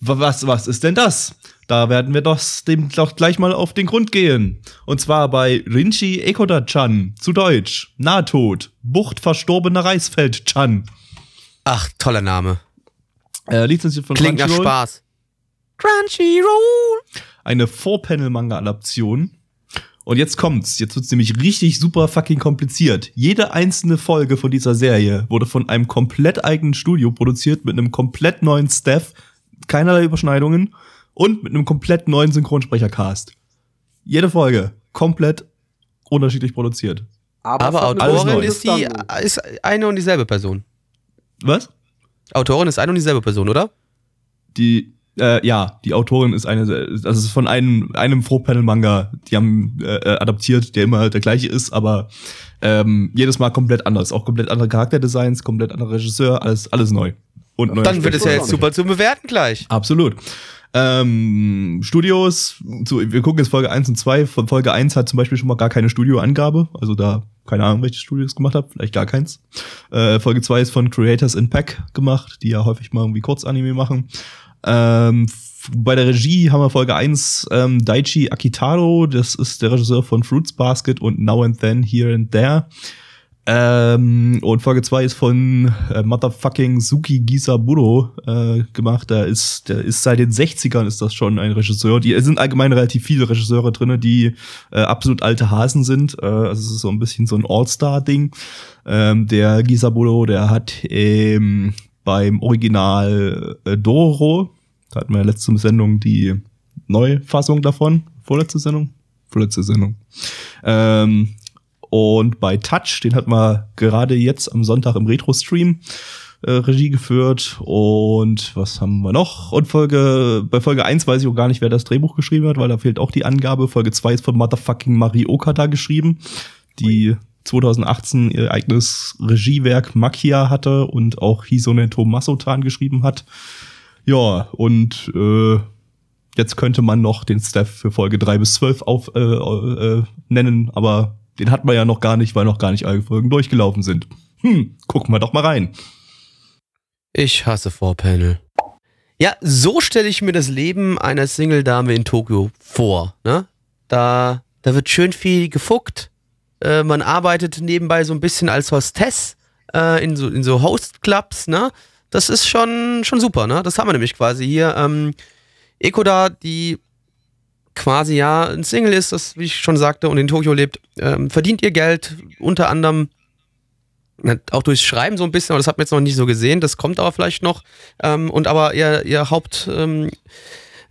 Speaker 2: Wa- Was, was ist denn das? Da werden wir doch dem doch gleich mal auf den Grund gehen. Und zwar bei Rinchi Ekoda-chan, zu Deutsch, Nahtod, Bucht verstorbener Reisfeld-chan.
Speaker 1: Ach, toller Name.
Speaker 2: Äh, lizenziert von
Speaker 1: Klingt nach
Speaker 2: Crunchyroll.
Speaker 1: Spaß. Crunchyroll.
Speaker 2: Eine Four-Panel-Manga-Adaption. Und jetzt kommt's. Jetzt wird's nämlich richtig super fucking kompliziert. Jede einzelne Folge von dieser Serie wurde von einem komplett eigenen Studio produziert, mit einem komplett neuen Staff, keinerlei Überschneidungen und mit einem komplett neuen Synchronsprechercast. Jede Folge komplett unterschiedlich produziert.
Speaker 1: Aber
Speaker 3: eine
Speaker 1: Autorin ist die
Speaker 3: Distanz.
Speaker 1: ist eine und dieselbe Person.
Speaker 2: Was?
Speaker 1: Autorin ist eine und dieselbe Person, oder?
Speaker 2: Die, äh, ja, die Autorin ist eine, das ist von einem, einem Four-Panel-Manga, die haben äh, äh, adaptiert, der immer der gleiche ist, aber ähm, jedes Mal komplett anders. Auch komplett andere Charakterdesigns, komplett anderer Regisseur, alles, alles neu. Und
Speaker 1: Dann wird es ja jetzt super zu bewerten gleich.
Speaker 2: Absolut. Ähm, Studios, so, wir gucken jetzt Folge 1 und 2. Von Folge 1 hat zum Beispiel schon mal gar keine Studioangabe. Also da, keine Ahnung, welche Studios gemacht habe, vielleicht gar keins. Äh, Folge 2 ist von Creators in Pack gemacht, die ja häufig mal irgendwie Kurzanime machen. Ähm, bei der Regie haben wir Folge 1 ähm, Daichi Akitaro, das ist der Regisseur von Fruits Basket und Now and Then, Here and There. Ähm, und Folge 2 ist von äh, Motherfucking Suki Gisaburo äh, gemacht. Der ist, der ist seit den 60ern ist das schon ein Regisseur. Die es sind allgemein relativ viele Regisseure drinne, die äh, absolut alte Hasen sind. Äh, also es ist so ein bisschen so ein All-Star-Ding. Ähm, der Gisaburo, der hat ähm, beim Original äh, Dororo, da hatten wir letzte Sendung die Neufassung davon. Vorletzte Sendung? Vorletzte Sendung. Ähm, und bei Touch, den hat man gerade jetzt am Sonntag im Retro-Stream äh, Regie geführt. Und was haben wir noch? Und Folge, bei Folge 1 weiß ich auch gar nicht, wer das Drehbuch geschrieben hat, weil da fehlt auch die Angabe. Folge 2 ist von Motherfucking Mari Okada geschrieben, die 2018 ihr eigenes Regiewerk Makia hatte und auch Hisone Tomasotan geschrieben hat. Ja, und äh, jetzt könnte man noch den Staff für Folge 3 bis 12 auf, äh, äh, nennen, aber den hat man ja noch gar nicht, weil noch gar nicht alle Folgen durchgelaufen sind. Hm, gucken wir doch mal rein.
Speaker 1: Ich hasse Vorpanel. Ja, so stelle ich mir das Leben einer Single-Dame in Tokio vor. Ne? Da, da wird schön viel gefuckt, Äh, man arbeitet nebenbei so ein bisschen als Hostess äh, in so, in so Host-Clubs, ne? Das ist schon, schon super, ne? Das haben wir nämlich quasi hier. Ähm, Ekoda, die quasi ja ein Single ist, das, wie ich schon sagte, und in Tokio lebt, ähm, verdient ihr Geld unter anderem auch durchs Schreiben so ein bisschen, aber das hat man jetzt noch nicht so gesehen, das kommt aber vielleicht noch. Ähm, und aber ihr, ihr Hauptverdienst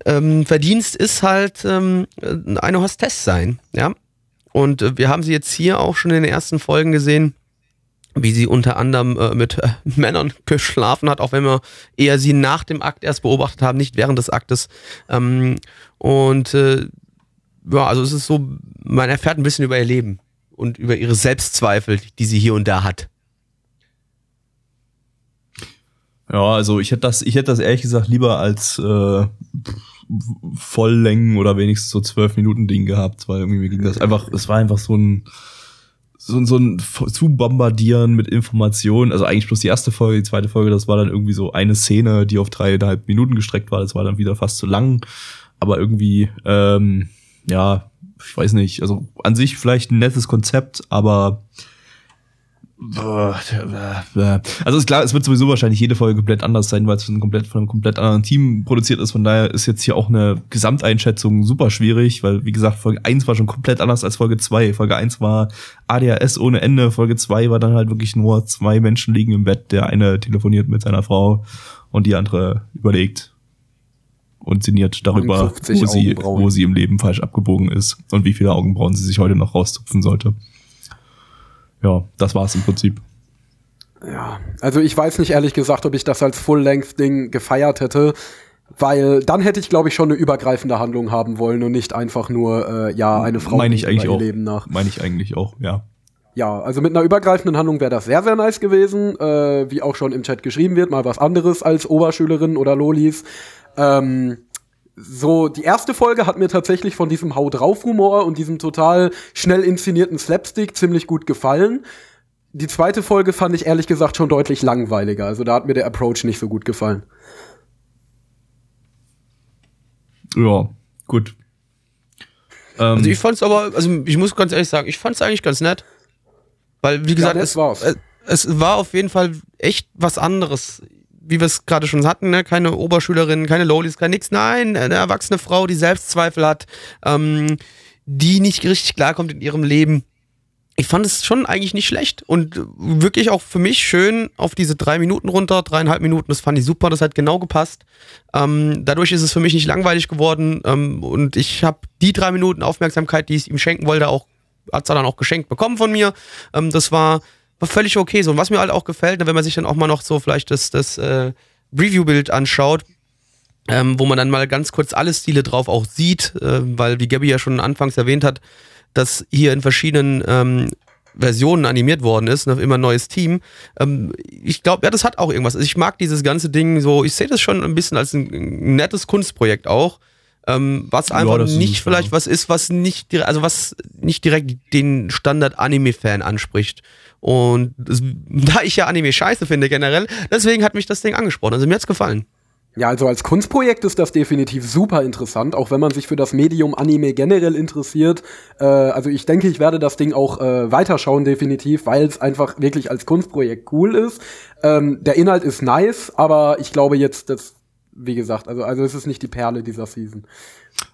Speaker 1: ähm, ähm, ist halt ähm, eine Hostess sein, ja. Und äh, wir haben sie jetzt hier auch schon in den ersten Folgen gesehen, wie sie unter anderem äh, mit äh, Männern geschlafen hat, auch wenn wir eher sie nach dem Akt erst beobachtet haben, nicht während des Aktes. Ähm, und äh, ja, also es ist so, man erfährt ein bisschen über ihr Leben und über ihre Selbstzweifel, die sie hier und da hat.
Speaker 2: Ja, also ich hätte das, ich hätte das ehrlich gesagt lieber als äh, Volllängen oder wenigstens so zwölf Minuten Ding gehabt, weil irgendwie ging das einfach, es war einfach so ein so, so ein zu bombardieren mit Informationen. Also eigentlich bloß die erste Folge, die zweite Folge, das war dann irgendwie so eine Szene, die auf dreieinhalb Minuten gestreckt war. Das war dann wieder fast zu lang. Aber irgendwie, ähm, ja, ich weiß nicht. Also an sich vielleicht ein nettes Konzept, aber also ist klar, es wird sowieso wahrscheinlich jede Folge komplett anders sein, weil es von, komplett, von einem komplett anderen Team produziert ist. Von daher ist jetzt hier auch eine Gesamteinschätzung super schwierig, weil, wie gesagt, Folge 1 war schon komplett anders als Folge 2. Folge 1 war ADHS ohne Ende. Folge 2 war dann halt wirklich nur zwei Menschen liegen im Bett. Der eine telefoniert mit seiner Frau und die andere überlegt und sinniert darüber, wo sie, wo sie im Leben falsch abgebogen ist und wie viele Augenbrauen sie sich heute noch rauszupfen sollte ja, das war es im Prinzip.
Speaker 3: Ja, also ich weiß nicht ehrlich gesagt, ob ich das als Full-Length-Ding gefeiert hätte, weil dann hätte ich, glaube ich, schon eine übergreifende Handlung haben wollen und nicht einfach nur, äh, ja, eine Frau
Speaker 2: Meine ich eigentlich auch.
Speaker 3: Leben nach.
Speaker 2: Meine ich eigentlich auch, ja.
Speaker 3: Ja, also mit einer übergreifenden Handlung wäre das sehr, sehr nice gewesen. Äh, wie auch schon im Chat geschrieben wird, mal was anderes als Oberschülerin oder Lolis. Ähm, so, die erste Folge hat mir tatsächlich von diesem Hau drauf Humor und diesem total schnell inszenierten Slapstick ziemlich gut gefallen. Die zweite Folge fand ich ehrlich gesagt schon deutlich langweiliger. Also da hat mir der Approach nicht so gut gefallen.
Speaker 2: Ja, gut.
Speaker 1: Ähm, also ich fand's aber, also ich muss ganz ehrlich sagen, ich fand's eigentlich ganz nett. Weil, wie gesagt, ja, es, es, es war auf jeden Fall echt was anderes wie wir es gerade schon hatten, ne? keine Oberschülerin, keine Lolis, kein nix. Nein, eine erwachsene Frau, die Selbstzweifel hat, ähm, die nicht richtig klarkommt in ihrem Leben. Ich fand es schon eigentlich nicht schlecht und wirklich auch für mich schön auf diese drei Minuten runter, dreieinhalb Minuten, das fand ich super, das hat genau gepasst. Ähm, dadurch ist es für mich nicht langweilig geworden ähm, und ich habe die drei Minuten Aufmerksamkeit, die ich ihm schenken wollte, auch hat er dann auch geschenkt bekommen von mir. Ähm, das war war völlig okay so. Und was mir halt auch gefällt, ne, wenn man sich dann auch mal noch so vielleicht das, das äh, Review-Bild anschaut, ähm, wo man dann mal ganz kurz alle Stile drauf auch sieht, äh, weil wie Gabby ja schon anfangs erwähnt hat, dass hier in verschiedenen ähm, Versionen animiert worden ist, ne, immer ein neues Team. Ähm, ich glaube, ja, das hat auch irgendwas. Also ich mag dieses ganze Ding so, ich sehe das schon ein bisschen als ein, ein nettes Kunstprojekt auch. Ähm, was einfach ja, nicht vielleicht was ist, was nicht, also was nicht direkt den Standard-Anime-Fan anspricht. Und das, da ich ja Anime scheiße finde generell, deswegen hat mich das Ding angesprochen. Also mir hat's gefallen.
Speaker 3: Ja, also als Kunstprojekt ist das definitiv super interessant, auch wenn man sich für das Medium Anime generell interessiert. Äh, also ich denke, ich werde das Ding auch äh, weiterschauen, definitiv, weil es einfach wirklich als Kunstprojekt cool ist. Ähm, der Inhalt ist nice, aber ich glaube jetzt, dass, wie gesagt, also, also es ist nicht die Perle dieser Season.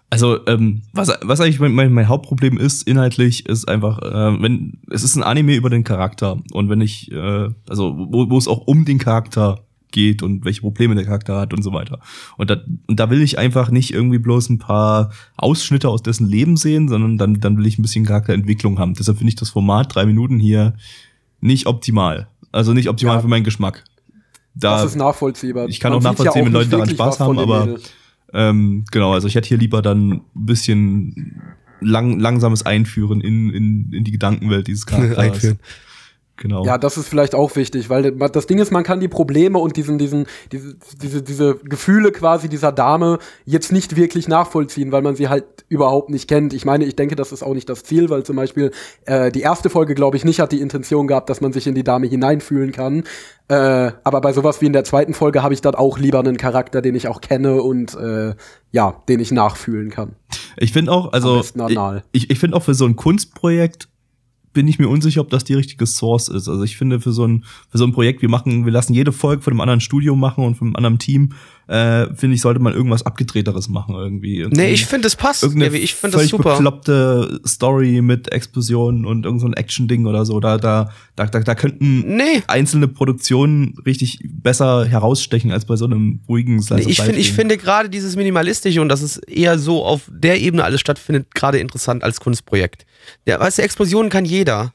Speaker 2: Also, ähm, was, was eigentlich mein, mein, mein Hauptproblem ist, inhaltlich, ist einfach, äh, wenn, es ist ein Anime über den Charakter. Und wenn ich, äh, also, wo, wo es auch um den Charakter geht und welche Probleme der Charakter hat und so weiter. Und da, und da will ich einfach nicht irgendwie bloß ein paar Ausschnitte aus dessen Leben sehen, sondern dann, dann will ich ein bisschen Charakterentwicklung haben. Deshalb finde ich das Format drei Minuten hier nicht optimal. Also nicht optimal ja. für meinen Geschmack.
Speaker 3: Da, das ist nachvollziehbar.
Speaker 2: Ich kann Man auch nachvollziehen, ja auch wenn Leute daran Spaß haben, aber redet. Ähm, genau, also ich hätte hier lieber dann ein bisschen lang, langsames Einführen in, in, in die Gedankenwelt dieses Charakters. Einführen.
Speaker 3: Genau. Ja, das ist vielleicht auch wichtig, weil das Ding ist, man kann die Probleme und diesen, diesen, diese, diese, diese Gefühle quasi dieser Dame jetzt nicht wirklich nachvollziehen, weil man sie halt überhaupt nicht kennt. Ich meine, ich denke, das ist auch nicht das Ziel, weil zum Beispiel äh, die erste Folge, glaube ich, nicht hat die Intention gehabt, dass man sich in die Dame hineinfühlen kann. Äh, aber bei sowas wie in der zweiten Folge habe ich dann auch lieber einen Charakter, den ich auch kenne und äh, ja, den ich nachfühlen kann.
Speaker 2: Ich finde auch, also ich, ich, ich finde auch für so ein Kunstprojekt bin ich mir unsicher, ob das die richtige Source ist. Also ich finde für so ein für so ein Projekt, wir machen, wir lassen jede Folge von einem anderen Studio machen und von einem anderen Team, äh, finde ich, sollte man irgendwas abgedrehteres machen irgendwie. Irgendwie-
Speaker 1: Nee, ich finde, es passt.
Speaker 2: irgendeine
Speaker 1: Gaby. Ich finde das super.
Speaker 2: bekloppte Story mit Explosionen und irgend so ein Action-Ding oder so. Da, da, da, da, da könnten
Speaker 1: Nee.
Speaker 2: einzelne Produktionen richtig besser herausstechen als bei so einem ruhigen Slice
Speaker 1: Nee, ich,
Speaker 2: of
Speaker 1: find, ich finde gerade dieses Minimalistische und dass es eher so auf der Ebene alles stattfindet, gerade interessant als Kunstprojekt. Der, weißt du, Explosionen kann jeder.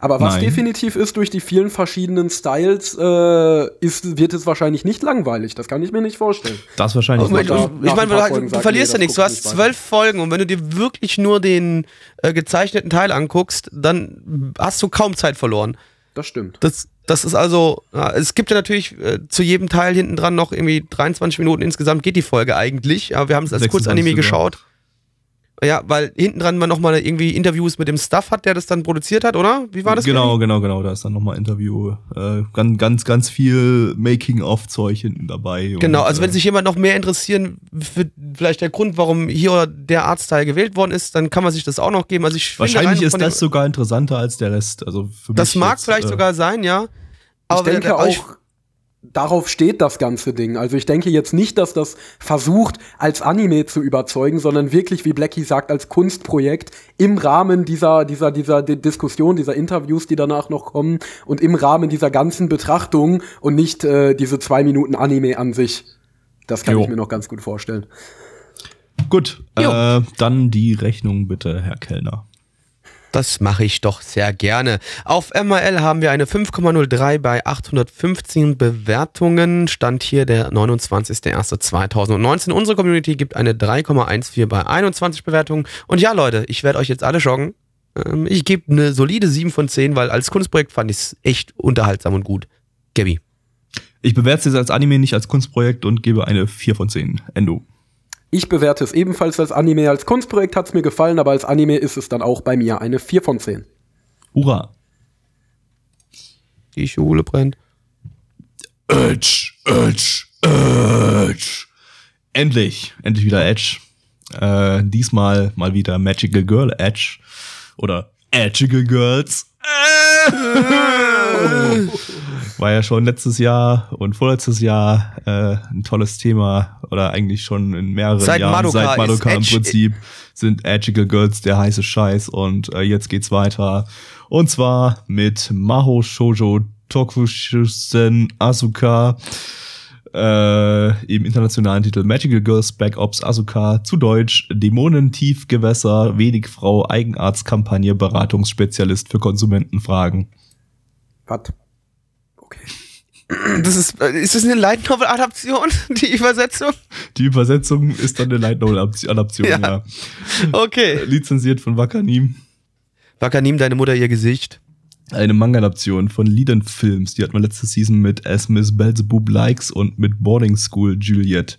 Speaker 3: Aber was
Speaker 2: Nein.
Speaker 3: definitiv ist, durch die vielen verschiedenen Styles, äh, ist, wird es wahrscheinlich nicht langweilig. Das kann ich mir nicht vorstellen.
Speaker 2: das wahrscheinlich.
Speaker 1: Ich meine,
Speaker 3: da
Speaker 1: du, ich mein,
Speaker 3: ein paar
Speaker 1: du, du
Speaker 3: sagen,
Speaker 1: verlierst
Speaker 3: nee,
Speaker 1: ja nichts. Du hast
Speaker 3: nicht
Speaker 1: zwölf Folgen und wenn du dir wirklich nur den äh, gezeichneten Teil anguckst, dann hast du kaum Zeit verloren.
Speaker 3: Das stimmt.
Speaker 1: Das, das ist also, ja, es gibt ja natürlich äh, zu jedem Teil hinten dran noch irgendwie 23 Minuten insgesamt geht die Folge eigentlich, aber wir haben es als
Speaker 2: 26
Speaker 1: Kurzanime geschaut. Ja, weil hinten dran man nochmal irgendwie Interviews mit dem Stuff hat, der das dann produziert hat, oder? Wie war das?
Speaker 2: Genau, genau, genau. Da ist dann nochmal Interview. Äh, ganz, ganz, ganz viel Making-of-Zeug hinten dabei.
Speaker 1: Genau,
Speaker 2: Und,
Speaker 1: also wenn
Speaker 2: äh,
Speaker 1: sich jemand noch mehr interessieren, für vielleicht der Grund, warum hier oder der Arztteil gewählt worden ist, dann kann man sich das auch noch geben. Also ich
Speaker 2: Wahrscheinlich ist das sogar interessanter als der Rest. Also für
Speaker 1: Das
Speaker 2: mich
Speaker 1: mag
Speaker 2: jetzt,
Speaker 1: vielleicht
Speaker 2: äh,
Speaker 1: sogar sein, ja.
Speaker 3: Ich
Speaker 1: Aber wenn
Speaker 3: denke
Speaker 1: ich-
Speaker 3: auch, darauf steht das ganze Ding. Also ich denke jetzt nicht, dass das versucht, als Anime zu überzeugen, sondern wirklich, wie Blackie sagt, als Kunstprojekt im Rahmen dieser, dieser, dieser Di- Diskussion, dieser Interviews, die danach noch kommen und im Rahmen dieser ganzen Betrachtung und nicht äh, diese zwei Minuten Anime an sich. Das kann
Speaker 2: Jo.
Speaker 3: ich mir noch ganz gut vorstellen.
Speaker 2: Gut, äh, dann die Rechnung bitte, Herr Kellner.
Speaker 1: Das mache ich doch sehr gerne. Auf MRL haben wir eine 5,03 bei 815 Bewertungen. Stand hier der 29.01.2019. Unsere Community gibt eine 3,14 bei 21 Bewertungen. Und ja, Leute, ich werde euch jetzt alle schocken. Ähm, Ich gebe eine solide 7 von 10, weil als Kunstprojekt fand ich es echt unterhaltsam und gut. Gabby.
Speaker 2: Ich bewerte es jetzt als Anime, nicht als Kunstprojekt und gebe eine 4 von 10. Endo.
Speaker 3: Ich bewerte es ebenfalls als Anime. Als Kunstprojekt hat es mir gefallen, aber als Anime ist es dann auch bei mir eine 4 von 10.
Speaker 2: Hurra.
Speaker 1: Die Schule brennt.
Speaker 2: Edge, Edge, Edge. Endlich, endlich wieder Edge. Äh, diesmal mal wieder Magical Girl Edge. Oder Edgical Girls. War ja schon letztes Jahr und vorletztes Jahr äh, ein tolles Thema oder eigentlich schon in mehreren
Speaker 1: Seit
Speaker 2: Jahren
Speaker 1: Madoka
Speaker 2: seit Madoka im Prinzip sind Edgical Girls der heiße Scheiß und äh, jetzt geht's weiter und zwar mit Maho Shoujo Tokushusen Asuka äh, im internationalen Titel Magical Girls Back Ops Asuka, zu Deutsch Dämonentiefgewässer, wenig Frau, Eigenarztkampagne, Beratungsspezialist für Konsumentenfragen.
Speaker 3: Was? Okay.
Speaker 1: Das ist, äh, ist das eine Light Novel Adaption, die Übersetzung?
Speaker 2: Die Übersetzung ist dann eine Light Novel Adaption,
Speaker 1: Ja.
Speaker 2: ja.
Speaker 1: Okay.
Speaker 2: Lizenziert von Wakanim.
Speaker 1: Wakanim, deine Mutter ihr Gesicht.
Speaker 2: Eine Manga-Adaption von Leland Films. Die hat man letzte Season mit As Miss Belzebub Likes und mit Boarding School Juliet.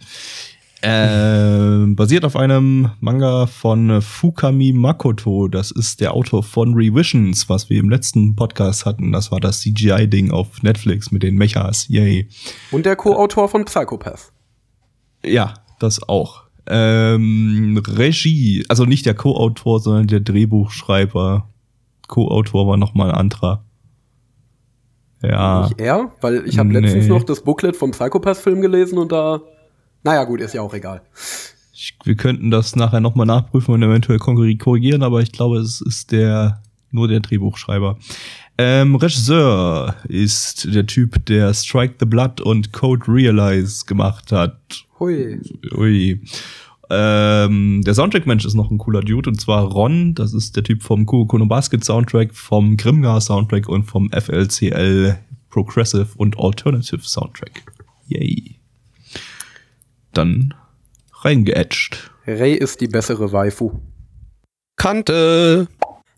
Speaker 2: Ähm, basiert auf einem Manga von Fukami Makoto. Das ist der Autor von Revisions, was wir im letzten Podcast hatten. Das war das CGI-Ding auf Netflix mit den Mechas. Yay.
Speaker 3: Und der Co-Autor von Psychopath.
Speaker 2: Ja, das auch. Ähm, Regie, also nicht der Co-Autor, sondern der Drehbuchschreiber. Co-Autor war nochmal ein anderer. Ja.
Speaker 3: Nicht er? Weil ich habe
Speaker 2: Nee.
Speaker 3: letztens noch das Booklet vom Psychopath-Film gelesen und da. Naja, gut, ist ja auch egal.
Speaker 2: Ich, wir könnten das nachher nochmal nachprüfen und eventuell korri- korrigieren, aber ich glaube, es ist der nur der Drehbuchschreiber. Ähm, Regisseur ist der Typ, der Strike the Blood und Code Realize gemacht hat.
Speaker 3: Hui.
Speaker 2: Ui. Ähm, der Soundtrack-Mensch ist noch ein cooler Dude, und zwar Ron, das ist der Typ vom Kuroko no Basket Soundtrack, vom Grimgar Soundtrack und vom FLCL Progressive und Alternative Soundtrack. Yay. Dann reingeätscht.
Speaker 3: Ray ist die bessere Waifu.
Speaker 1: Kante.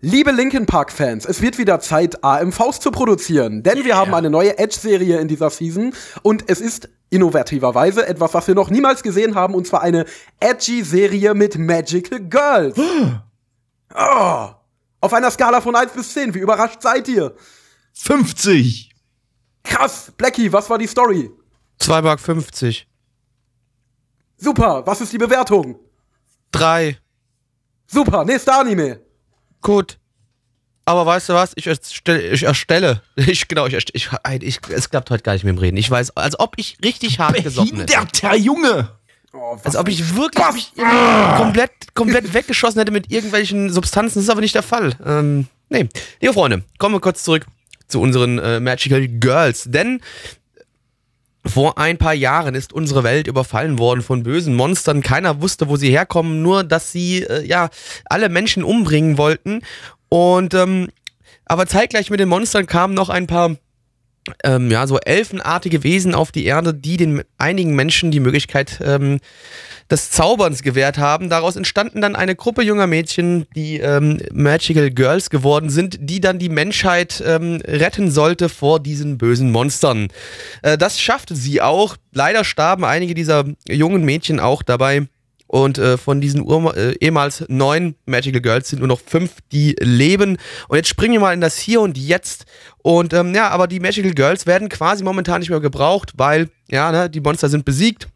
Speaker 3: Liebe Linkin Park-Fans, es wird wieder Zeit, AMVs zu produzieren, denn wir haben eine neue Edge-Serie in dieser Season und es ist innovativerweise etwas, was wir noch niemals gesehen haben, und zwar eine Edgy-Serie mit Magical Girls. oh, auf einer Skala von 1 bis 10, wie überrascht seid ihr?
Speaker 2: 50!
Speaker 3: Krass, Blackie, was war die Story?
Speaker 1: 2 Mark 50.
Speaker 3: Super, was ist die Bewertung?
Speaker 1: 3.
Speaker 3: Super, nächster Anime.
Speaker 1: Gut. Aber weißt du was? Ich erstelle, ich erstelle, ich, genau, ich, erst- ich, ich, es klappt heute gar nicht mit dem Reden. Ich weiß, als ob ich richtig hart gesoffen hätte.
Speaker 2: Behinderter Junge!
Speaker 3: Oh,
Speaker 1: Als ob ich wirklich mich komplett, komplett weggeschossen hätte mit irgendwelchen Substanzen. Das ist aber nicht der Fall. Ähm, nee. Liebe Freunde, kommen wir kurz zurück zu unseren äh, Magical Girls. Denn vor ein paar Jahren ist unsere Welt überfallen worden von bösen Monstern. Keiner wusste, wo sie herkommen, nur dass sie äh, ja alle Menschen umbringen wollten. Und ähm, aber zeitgleich mit den Monstern kamen noch ein paar ähm, ja, so elfenartige Wesen auf die Erde, die den einigen Menschen die Möglichkeit ähm, des Zauberns gewährt haben. Daraus entstanden dann eine Gruppe junger Mädchen, die ähm, Magical Girls geworden sind, die dann die Menschheit ähm, retten sollte vor diesen bösen Monstern. Äh, das schaffte sie auch. Leider starben einige dieser jungen Mädchen auch dabei. Und äh, von diesen Ur äh, ehemals neun Magical Girls sind nur noch fünf, die leben. Und jetzt springen wir mal in das Hier und Jetzt. Und ähm, ja, aber die Magical Girls werden quasi momentan nicht mehr gebraucht, weil, ja, ne, die Monster sind besiegt.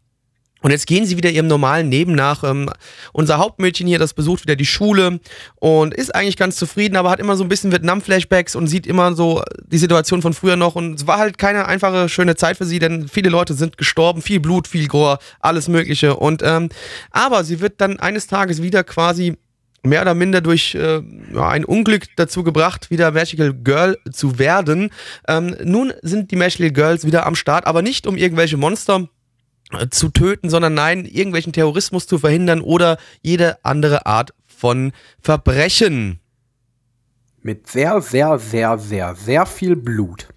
Speaker 1: Und jetzt gehen sie wieder ihrem normalen Leben nach. Ähm, unser Hauptmädchen hier, das besucht wieder die Schule und ist eigentlich ganz zufrieden, aber hat immer so ein bisschen Vietnam-Flashbacks und sieht immer so die Situation von früher noch. Und es war halt keine einfache, schöne Zeit für sie, denn viele Leute sind gestorben, viel Blut, viel Gore, alles Mögliche. Und ähm, aber sie wird dann eines Tages wieder quasi mehr oder minder durch äh, ein Unglück dazu gebracht, wieder Magical Girl zu werden. Ähm, nun sind die Magical Girls wieder am Start, aber nicht um irgendwelche Monster zu töten, sondern nein, irgendwelchen Terrorismus zu verhindern oder jede andere Art von Verbrechen.
Speaker 3: Mit sehr, sehr, sehr, sehr, sehr viel Blut.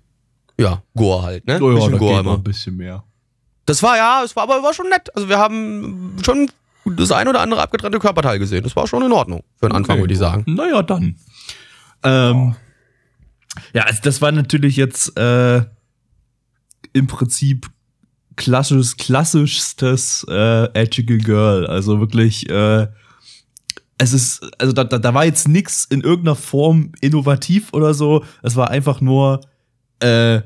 Speaker 1: Ja, Gore halt, ne?
Speaker 2: Oh ja,
Speaker 1: Bisschen Gore immer.
Speaker 2: ein bisschen mehr.
Speaker 1: Das war ja, es war aber war schon nett. Also wir haben schon das ein oder andere abgetrennte Körperteil gesehen. Das war schon in Ordnung für den Anfang,
Speaker 2: Okay.
Speaker 1: würde ich sagen.
Speaker 2: Naja, dann. Ähm, Ja, also das war natürlich jetzt äh, im Prinzip klassisch, klassischstes äh, Edgical Girl. Also wirklich, äh, es ist, also da, da, da war jetzt nix in irgendeiner Form innovativ oder so. Es war einfach nur, äh,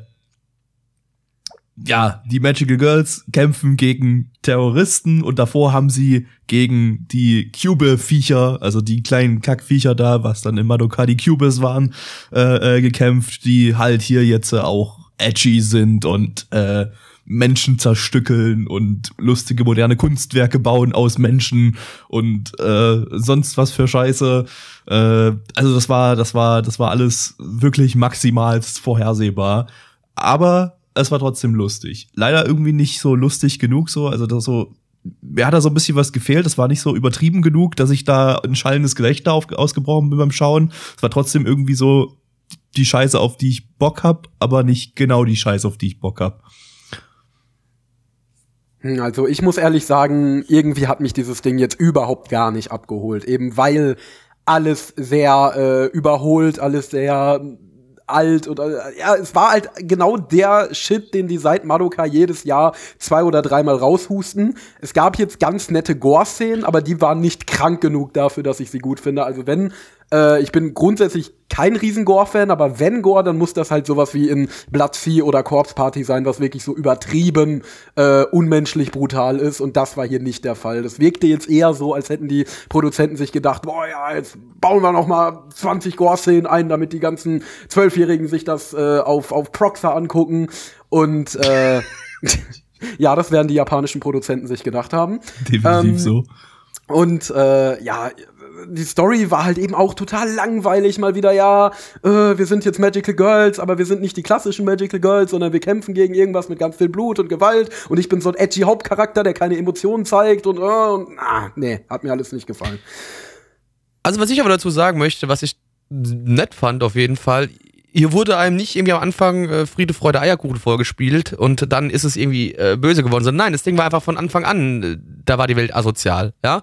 Speaker 2: ja, die Magical Girls kämpfen gegen Terroristen und davor haben sie gegen die Cube-Viecher, also die kleinen Kackviecher da, was dann in Madoka die Cubes waren, äh, äh, gekämpft, die halt hier jetzt äh, auch edgy sind und äh, Menschen zerstückeln und lustige moderne Kunstwerke bauen aus Menschen und äh, sonst was für Scheiße. Äh, also das war, das war, das war alles wirklich maximalst vorhersehbar. Aber es war trotzdem lustig. Leider irgendwie nicht so lustig genug so, also das so mir hat da so ein bisschen was gefehlt. Das war nicht so übertrieben genug, dass ich da ein schallendes Gelächter auf, ausgebrochen bin beim Schauen. Es war trotzdem irgendwie so die Scheiße, auf die ich Bock hab, aber nicht genau die Scheiße, auf die ich Bock hab.
Speaker 3: Also ich muss ehrlich sagen, irgendwie hat mich dieses Ding jetzt überhaupt gar nicht abgeholt. Eben weil alles sehr äh, überholt, alles sehr alt oder ja, es war halt genau der Shit, den die seit Madoka jedes Jahr zwei oder dreimal raushusten. Es gab jetzt ganz nette Gore-Szenen, aber die waren nicht krank genug dafür, dass ich sie gut finde. Also wenn äh, ich bin grundsätzlich kein riesen Gore-Fan, aber wenn Gore, dann muss das halt sowas wie in Blood Sea oder Corpse Party sein, was wirklich so übertrieben äh, unmenschlich brutal ist. Und das war hier nicht der Fall. Das wirkte jetzt eher so, als hätten die Produzenten sich gedacht, boah ja, jetzt bauen wir noch mal 20 Gore-Szenen ein, damit die ganzen Zwölfjährigen sich das äh, auf, auf Proxer angucken. Und äh, ja, das werden die japanischen Produzenten sich gedacht haben.
Speaker 2: Definitiv
Speaker 3: Ähm,
Speaker 2: so.
Speaker 3: Und äh, ja, die Story war halt eben auch total langweilig. Mal wieder, ja, äh, wir sind jetzt Magical Girls, aber wir sind nicht die klassischen Magical Girls, sondern wir kämpfen gegen irgendwas mit ganz viel Blut und Gewalt. Und ich bin so ein edgy Hauptcharakter, der keine Emotionen zeigt. Und, äh, und ah, nee, hat mir alles nicht gefallen.
Speaker 1: Also was ich aber dazu sagen möchte, was ich nett fand auf jeden Fall, hier wurde einem nicht irgendwie am Anfang äh, Friede, Freude, Eierkuchen vorgespielt und dann ist es irgendwie äh, böse geworden, sondern nein, das Ding war einfach von Anfang an, äh, da war die Welt asozial, ja.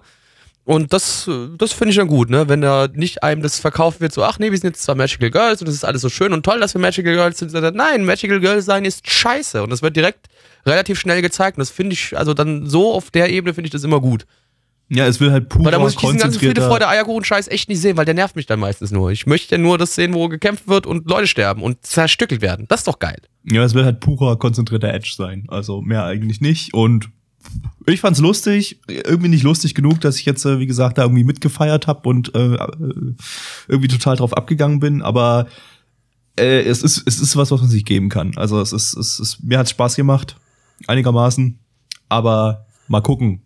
Speaker 1: Und das, das finde ich dann gut, ne? Wenn da nicht einem das verkauft wird, so, ach nee, wir sind jetzt zwar Magical Girls und das ist alles so schön und toll, dass wir Magical Girls sind. Nein, Magical Girls sein ist scheiße. Und das wird direkt relativ schnell gezeigt. Und das finde ich, also dann so auf der Ebene finde ich das immer gut.
Speaker 2: Ja, es will halt purer,
Speaker 1: Weil da muss ich diesen ganzen Friede, Freude, Eierkuchen-Scheiß echt nicht sehen, weil der nervt mich dann meistens nur. Ich möchte ja nur das sehen, wo gekämpft wird und Leute sterben und zerstückelt werden. Das ist doch geil.
Speaker 2: Ja, es will halt purer, konzentrierter Edge sein. Also mehr eigentlich nicht. Und ich fand's lustig, irgendwie nicht lustig genug, dass ich jetzt, äh, wie gesagt, da irgendwie mitgefeiert habe und äh, äh, irgendwie total drauf abgegangen bin, aber äh, es ist es ist was, was man sich geben kann. Also es ist es ist mir hat's Spaß gemacht, einigermaßen, aber mal gucken,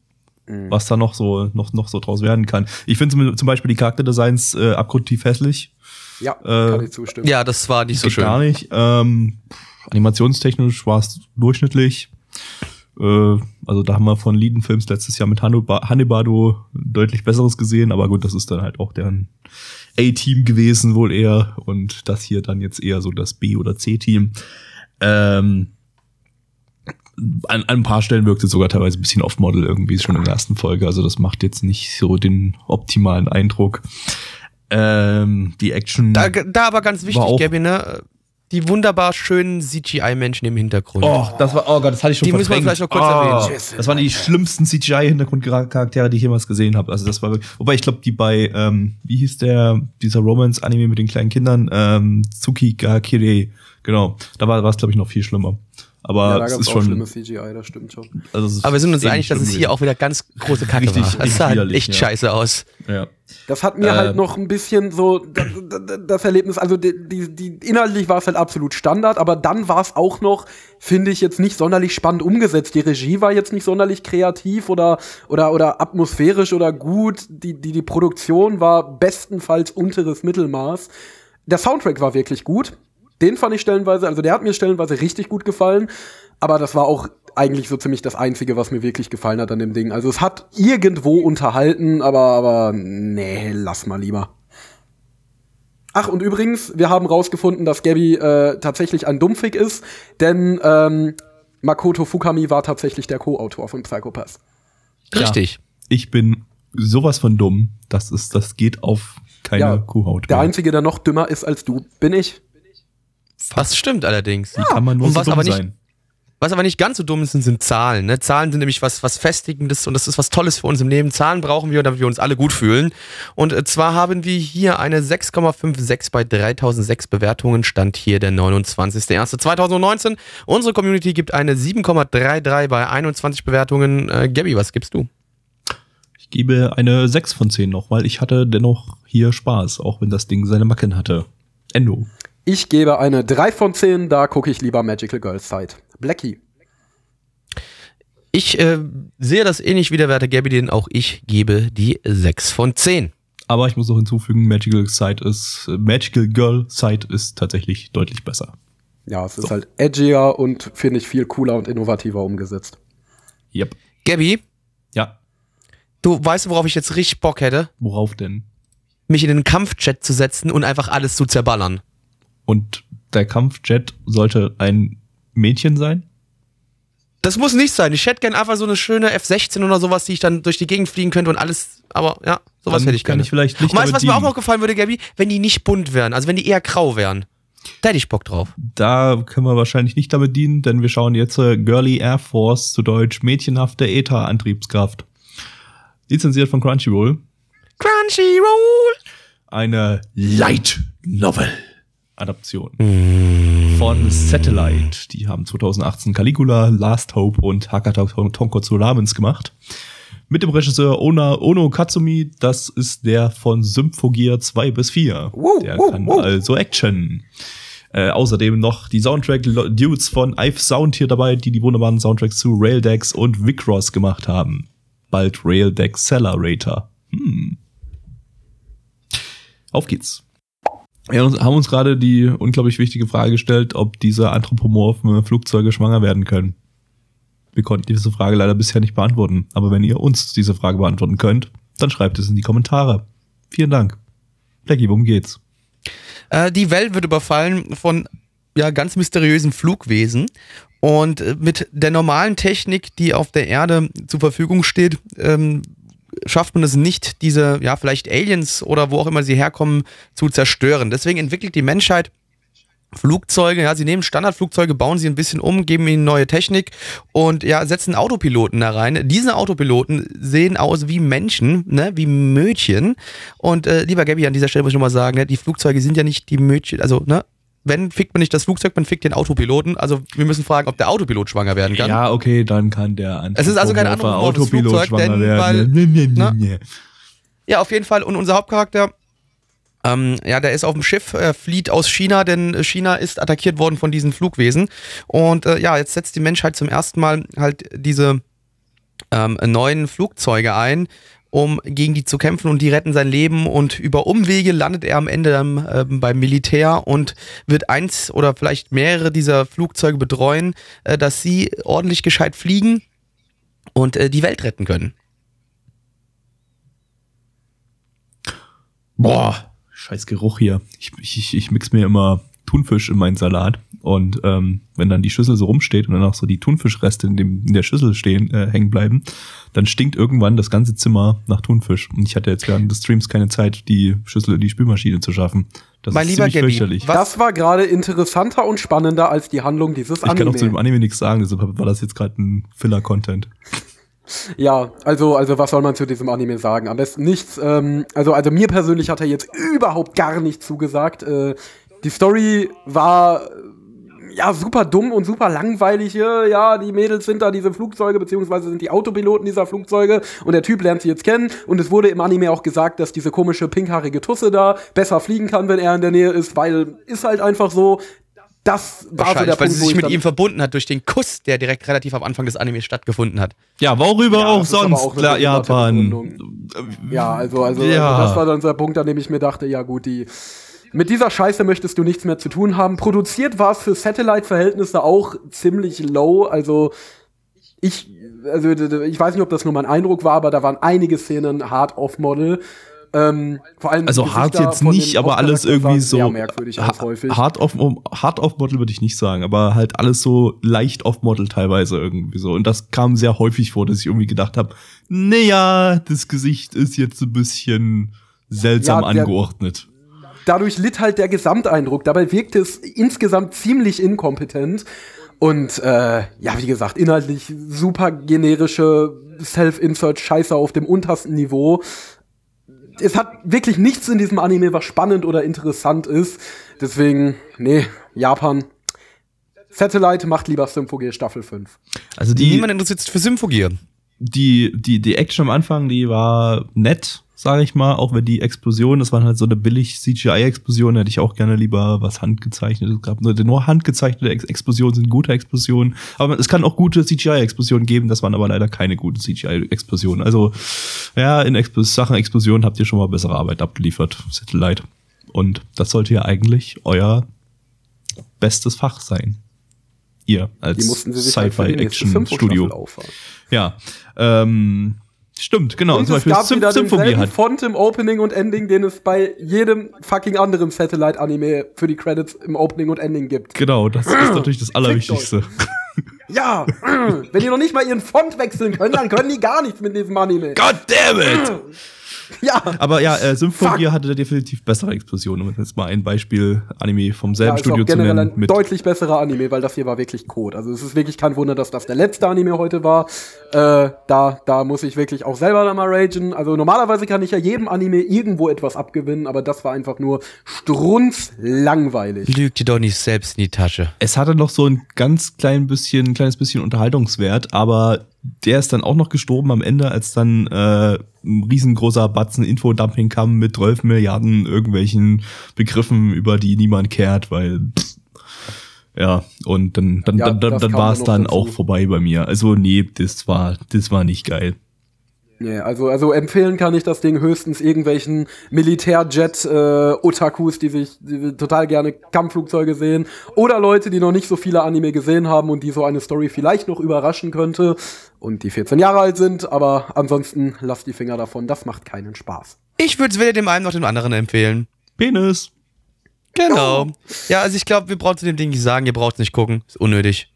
Speaker 2: was da noch so noch noch so draus werden kann. Ich finde zum, Beispiel die Charakterdesigns äh, abgrundtief hässlich.
Speaker 3: Ja,
Speaker 2: Äh,
Speaker 3: kann ich zustimmen.
Speaker 1: Ja, das war nicht so schön.
Speaker 2: Gar nicht. Ähm, animationstechnisch war es durchschnittlich. Äh, also da haben wir von Lieden Films letztes Jahr mit Hannibal, Hannibado deutlich besseres gesehen, aber gut, das ist dann halt auch deren A-Team gewesen wohl eher und das hier dann jetzt eher so das B- oder C-Team. Ähm, an, an ein paar Stellen wirkt es sogar teilweise ein bisschen off-Model irgendwie schon in der ersten Folge, also das macht jetzt nicht so den optimalen Eindruck. Ähm, die Action.
Speaker 1: Da, da aber ganz wichtig, Gabby, ne? Die wunderbar schönen CGI-Menschen im Hintergrund.
Speaker 2: Oh, das war, oh Gott, das hatte ich schon
Speaker 1: Die müssen wir
Speaker 2: verdrängt.
Speaker 1: vielleicht noch kurz
Speaker 2: oh,
Speaker 1: erwähnen.
Speaker 2: Das waren die schlimmsten CGI-Hintergrundcharaktere, die ich jemals gesehen habe. Also das war, wirklich- wobei ich glaube, die bei, ähm, wie hieß der, dieser Romance-Anime mit den kleinen Kindern, ähm, Tsukigakure, genau, da war es glaube ich noch viel schlimmer. Aber
Speaker 3: ja, da
Speaker 2: es
Speaker 3: gab
Speaker 2: ist
Speaker 3: es auch
Speaker 2: schon,
Speaker 3: schlimme CGI, das stimmt schon.
Speaker 2: also
Speaker 1: Aber wir sind uns einig, dass es hier auch wieder ganz große Kacke
Speaker 2: Richtig,
Speaker 1: war. Das sah halt echt
Speaker 2: ja.
Speaker 1: scheiße aus.
Speaker 2: Ja.
Speaker 3: Das hat mir
Speaker 2: Äh,
Speaker 3: halt noch ein bisschen so das, das Erlebnis, also die, die, die inhaltlich war es halt absolut Standard, aber dann war es auch noch, finde ich, jetzt nicht sonderlich spannend umgesetzt. Die Regie war jetzt nicht sonderlich kreativ oder oder oder atmosphärisch oder gut. Die die die Produktion war bestenfalls unteres Mittelmaß. Der Soundtrack war wirklich gut. Den fand ich stellenweise, also der hat mir stellenweise richtig gut gefallen, aber das war auch eigentlich so ziemlich das einzige, was mir wirklich gefallen hat an dem Ding. Also es hat irgendwo unterhalten, aber aber nee, lass mal lieber. Ach, und übrigens, wir haben rausgefunden, dass Gabby äh, tatsächlich ein Dummfick ist, denn ähm, Makoto Fukami war tatsächlich der Co-Autor von Psychopath.
Speaker 1: Richtig.
Speaker 2: Ich bin sowas von dumm, das ist, das geht auf keine
Speaker 3: Ja,
Speaker 2: Kuhhaut.
Speaker 3: Der. Einzige, der noch dümmer ist als du, bin ich.
Speaker 1: Das stimmt allerdings.
Speaker 2: Wie kann man nur
Speaker 1: Und
Speaker 2: so
Speaker 1: was
Speaker 2: dumm
Speaker 1: aber nicht-
Speaker 2: sein?
Speaker 1: Was aber nicht ganz so dumm ist, sind, sind Zahlen. Ne? Zahlen sind nämlich was, was Festigendes und das ist was Tolles für uns im Leben. Zahlen brauchen wir, damit wir uns alle gut fühlen. Und äh, zwar haben wir hier eine 6,56 bei 3006 Bewertungen. Stand hier der 29.01.2019. Unsere Community gibt eine 7,33 bei 21 Bewertungen. Äh, Gabby, was gibst du?
Speaker 2: Ich gebe eine 6 von 10 noch, weil ich hatte dennoch hier Spaß, auch wenn das Ding seine Macken hatte. Endo.
Speaker 3: Ich gebe eine 3 von 10, da gucke ich lieber Magical Girls Side. Blackie.
Speaker 1: Ich äh, sehe das ähnlich wie der Werte Gabby, den auch ich gebe die 6 von 10.
Speaker 2: Aber ich muss noch hinzufügen, Magical Side ist, Magical Girl Side ist tatsächlich deutlich besser.
Speaker 3: Ja, es ist halt edgier und finde ich viel cooler und innovativer umgesetzt.
Speaker 2: Yep.
Speaker 1: Gabby,
Speaker 2: Ja.
Speaker 1: du weißt, worauf ich jetzt richtig Bock hätte?
Speaker 2: Worauf denn?
Speaker 1: Mich in den Kampfchat zu setzen und einfach alles zu zerballern.
Speaker 2: Und der Kampfjet sollte ein Mädchen sein?
Speaker 1: Das muss nicht sein. Ich hätte gern einfach so eine schöne F-16 oder sowas, die ich dann durch die Gegend fliegen könnte und alles. Aber ja, sowas
Speaker 2: Dann
Speaker 1: hätte ich
Speaker 2: kann
Speaker 1: gerne.
Speaker 2: ich vielleicht nicht
Speaker 1: und weißt du, was mir auch noch gefallen würde, Gabby? Wenn die nicht bunt wären, also wenn die eher grau wären. Da hätte ich Bock drauf.
Speaker 2: Da können wir wahrscheinlich nicht damit dienen, denn wir schauen jetzt äh, Girly Air Force, zu Deutsch mädchenhafte ETA-Antriebskraft. Lizenziert von Crunchyroll.
Speaker 1: Crunchyroll!
Speaker 2: Eine Light Novel Adaption von Satellite. Die haben 2018 Caligula, Last Hope und Hakata Tonkotsu Ramens gemacht. Mit dem Regisseur Ona, Ono Katsumi, das ist der von Symphogear 2 bis 4.
Speaker 3: Wow,
Speaker 2: der
Speaker 3: wow,
Speaker 2: kann
Speaker 3: wow.
Speaker 2: also Action. Äh, außerdem noch die Soundtrack-Dudes von Ive Sound hier dabei, die die wunderbaren Soundtracks zu Raildex und Vicross gemacht haben. Bald Raildex Accelerator. Hm. Auf geht's. Wir haben uns gerade die unglaublich wichtige Frage gestellt, ob diese anthropomorphen Flugzeuge schwanger werden können. Wir konnten diese Frage leider bisher nicht beantworten. Aber wenn ihr uns diese Frage beantworten könnt, dann schreibt es in die Kommentare. Vielen Dank. Blackie, worum geht's?
Speaker 1: Äh, die Welt wird überfallen von ja, ganz mysteriösen Flugwesen. Und äh, mit der normalen Technik, die auf der Erde zur Verfügung steht, ähm, schafft man es nicht, diese, ja, vielleicht Aliens oder wo auch immer sie herkommen, zu zerstören. Deswegen entwickelt die Menschheit Flugzeuge, ja, sie nehmen Standardflugzeuge, bauen sie ein bisschen um, geben ihnen neue Technik und ja, setzen Autopiloten da rein. Diese Autopiloten sehen aus wie Menschen, ne, wie Mödchen. Und äh, lieber Gabby, an dieser Stelle muss ich nochmal sagen, ne, die Flugzeuge sind ja nicht die Mödchen, also, ne, wenn fickt man nicht das Flugzeug, man fickt den Autopiloten. Also wir müssen fragen, ob der Autopilot schwanger werden kann.
Speaker 2: Ja, okay, dann kann der
Speaker 1: Es ist also kein auf das Flugzeug, denn weil-
Speaker 2: Nee, nee, nee,
Speaker 1: Na?
Speaker 2: nee.
Speaker 1: Ja, auf jeden Fall. Und unser Hauptcharakter, ähm, ja, der ist auf dem Schiff, äh, flieht aus China, denn China ist attackiert worden von diesen Flugwesen. Und äh, ja, jetzt setzt die Menschheit zum ersten Mal halt diese ähm, neuen Flugzeuge ein, um gegen die zu kämpfen und die retten sein Leben. Und über Umwege landet er am Ende dann ähm, beim Militär und wird eins oder vielleicht mehrere dieser Flugzeuge betreuen, äh, dass sie ordentlich gescheit fliegen und äh, die Welt retten können.
Speaker 2: Boah, scheiß Geruch hier. Ich, ich, ich mix mir immer Thunfisch in meinen Salat. Und ähm, wenn dann die Schüssel so rumsteht und dann auch so die Thunfischreste in, dem, in der Schüssel stehen, äh, hängen bleiben, dann stinkt irgendwann das ganze Zimmer nach Thunfisch. Und ich hatte jetzt während des Streams keine Zeit, die Schüssel in die Spülmaschine zu schaffen. Das
Speaker 1: Mein
Speaker 2: ist
Speaker 1: lieber
Speaker 2: ziemlich
Speaker 1: Gabby,
Speaker 2: fürchterlich.
Speaker 1: was-
Speaker 3: Das war gerade interessanter und spannender als die Handlung dieses
Speaker 2: Ich kann auch zu dem
Speaker 3: Anime.
Speaker 2: Anime nichts sagen, deshalb war das jetzt gerade ein Filler-Content.
Speaker 3: Ja, also, also was soll man zu diesem Anime sagen? Am besten nichts. Ähm, also, also mir persönlich hat er jetzt überhaupt gar nicht zugesagt. Äh, die Story war ja super dumm und super langweilig. Äh, Ja, die Mädels sind da diese Flugzeuge, beziehungsweise sind die Autopiloten dieser Flugzeuge und der Typ lernt sie jetzt kennen. Und es wurde im Anime auch gesagt, dass diese komische pinkhaarige Tusse da besser fliegen kann, wenn er in der Nähe ist, weil ist halt einfach so. Das war so der
Speaker 1: Wahrscheinlich, weil
Speaker 3: Punkt,
Speaker 1: sie sich
Speaker 3: ich
Speaker 1: mit ihm verbunden hat durch den Kuss, der direkt relativ am Anfang des Animes stattgefunden hat.
Speaker 2: Ja, worüber
Speaker 3: Ja,
Speaker 2: auch sonst?
Speaker 3: auch
Speaker 2: Klar, Japan.
Speaker 3: Ja, also, also,
Speaker 2: Ja.
Speaker 3: also das war dann so der Punkt, an dem ich mir dachte, ja gut, die mit dieser Scheiße möchtest du nichts mehr zu tun haben. Produziert war es für Satellite-Verhältnisse auch ziemlich low. Also ich, also ich weiß nicht, ob das nur mein Eindruck war, aber da waren einige Szenen hard off-Model. Ähm, vor allem
Speaker 2: Also hart jetzt nicht, aber alles irgendwie so.
Speaker 3: Merkwürdig
Speaker 2: ha-
Speaker 3: häufig.
Speaker 2: Hard off, hard off Model würde ich nicht sagen, aber halt alles so leicht off Model teilweise irgendwie so. Und das kam sehr häufig vor, dass ich irgendwie gedacht habe, naja, das Gesicht ist jetzt ein bisschen seltsam
Speaker 3: Ja, der-
Speaker 2: angeordnet.
Speaker 3: Dadurch litt halt der Gesamteindruck. Dabei wirkte es insgesamt ziemlich inkompetent. Und äh, ja, wie gesagt, inhaltlich super generische Self-Insert-Scheiße auf dem untersten Niveau. Es hat wirklich nichts in diesem Anime, was spannend oder interessant ist. Deswegen, nee, Japan. Satellite macht lieber Symphogear Staffel 5.
Speaker 2: Also die,
Speaker 1: Niemand interessiert sich für Symphogear.
Speaker 2: die, die, die Action am Anfang, die war nett, sage ich mal, auch wenn die Explosion, das war halt so eine billig CGI-Explosion, hätte ich auch gerne lieber was handgezeichnetes gehabt. Nur, nur handgezeichnete Ex Explosionen sind gute Explosionen, aber es kann auch gute CGI-Explosionen geben, das waren aber leider keine guten CGI-Explosionen. Also, ja, in Expl Sachen Explosionen habt ihr schon mal bessere Arbeit abgeliefert, Satellite. Und das sollte ja eigentlich euer bestes Fach sein. Ihr als
Speaker 3: halt
Speaker 2: Sci-Fi-Action-Studio. Ja, ähm, stimmt, genau.
Speaker 3: Und
Speaker 2: zum
Speaker 3: es
Speaker 2: Beispiel
Speaker 3: gab
Speaker 2: Sym
Speaker 3: wieder denselben
Speaker 2: hat.
Speaker 3: Font im Opening und Ending, den es bei jedem fucking anderen Satellite-Anime für die Credits im Opening und Ending gibt.
Speaker 2: Genau, das ist natürlich das Allerwichtigste.
Speaker 3: Ja, wenn die noch nicht mal ihren Font wechseln können, dann können die gar nichts mit diesem Anime.
Speaker 2: God damn it!
Speaker 3: Ja,
Speaker 2: Aber ja, äh, Symphonie hatte definitiv bessere Explosionen. Um jetzt mal ein Beispiel Anime vom
Speaker 3: ja
Speaker 2: selben
Speaker 3: ist
Speaker 2: Studio
Speaker 3: auch
Speaker 2: zu
Speaker 3: generell
Speaker 2: nennen.
Speaker 3: ein
Speaker 2: Mit
Speaker 3: deutlich besserer Anime, weil das hier war wirklich Code. Also es ist wirklich kein Wunder, dass das der letzte Anime heute war. Äh, da, da muss ich wirklich auch selber da mal ragen. Also normalerweise kann ich ja jedem Anime irgendwo etwas abgewinnen, aber das war einfach nur strunzlangweilig.
Speaker 1: Lügt dir doch nicht selbst in die Tasche.
Speaker 2: es hatte noch so ein ganz klein bisschen, ein kleines bisschen Unterhaltungswert, aber der ist dann auch noch gestorben am Ende, als dann äh, ein riesengroßer Batzen Infodumping kam mit 12 Milliarden irgendwelchen Begriffen, über die niemand kehrt, weil pff, ja, und dann, dann,
Speaker 3: Ja,
Speaker 2: dann, dann, war es dann
Speaker 3: dazu.
Speaker 2: auch vorbei bei mir. Also nee, das war, das war nicht geil.
Speaker 3: Nee, also, also empfehlen kann ich das Ding höchstens irgendwelchen Militärjet-Otakus, die sich die total gerne Kampfflugzeuge sehen. Oder Leute, die noch nicht so viele Anime gesehen haben und die so eine Story vielleicht noch überraschen könnte. Und die 14 Jahre alt sind, aber ansonsten lasst die Finger davon, das macht keinen Spaß.
Speaker 1: Ich würde es weder dem einen noch dem anderen empfehlen.
Speaker 2: Penis.
Speaker 1: Genau. Ja, also ich glaube, wir brauchen zu dem Ding nicht sagen, ihr braucht es nicht gucken. Ist unnötig.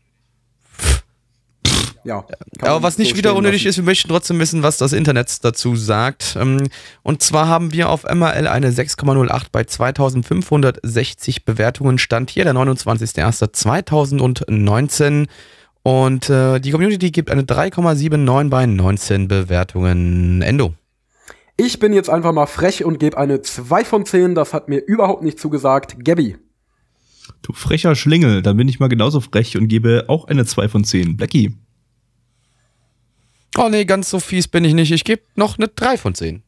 Speaker 3: Ja.
Speaker 1: Aber was nicht
Speaker 3: so
Speaker 1: wieder unnötig
Speaker 3: lassen.
Speaker 1: ist, wir möchten trotzdem wissen, was das Internet dazu sagt. Ähm, Und zwar haben wir auf MRL eine 6,08 bei 2560 Bewertungen. Stand hier der 29.01.2019. Und äh, die Community gibt eine 3,79 bei 19 Bewertungen. Endo.
Speaker 3: Ich bin jetzt einfach mal frech und gebe eine 2 von 10. Das hat mir überhaupt nicht zugesagt. Gabby.
Speaker 2: Du frecher Schlingel, dann bin ich mal genauso frech und gebe auch eine 2 von 10. Blackie.
Speaker 1: Oh nee, ganz so fies bin ich nicht. Ich gebe noch eine 3 von 10.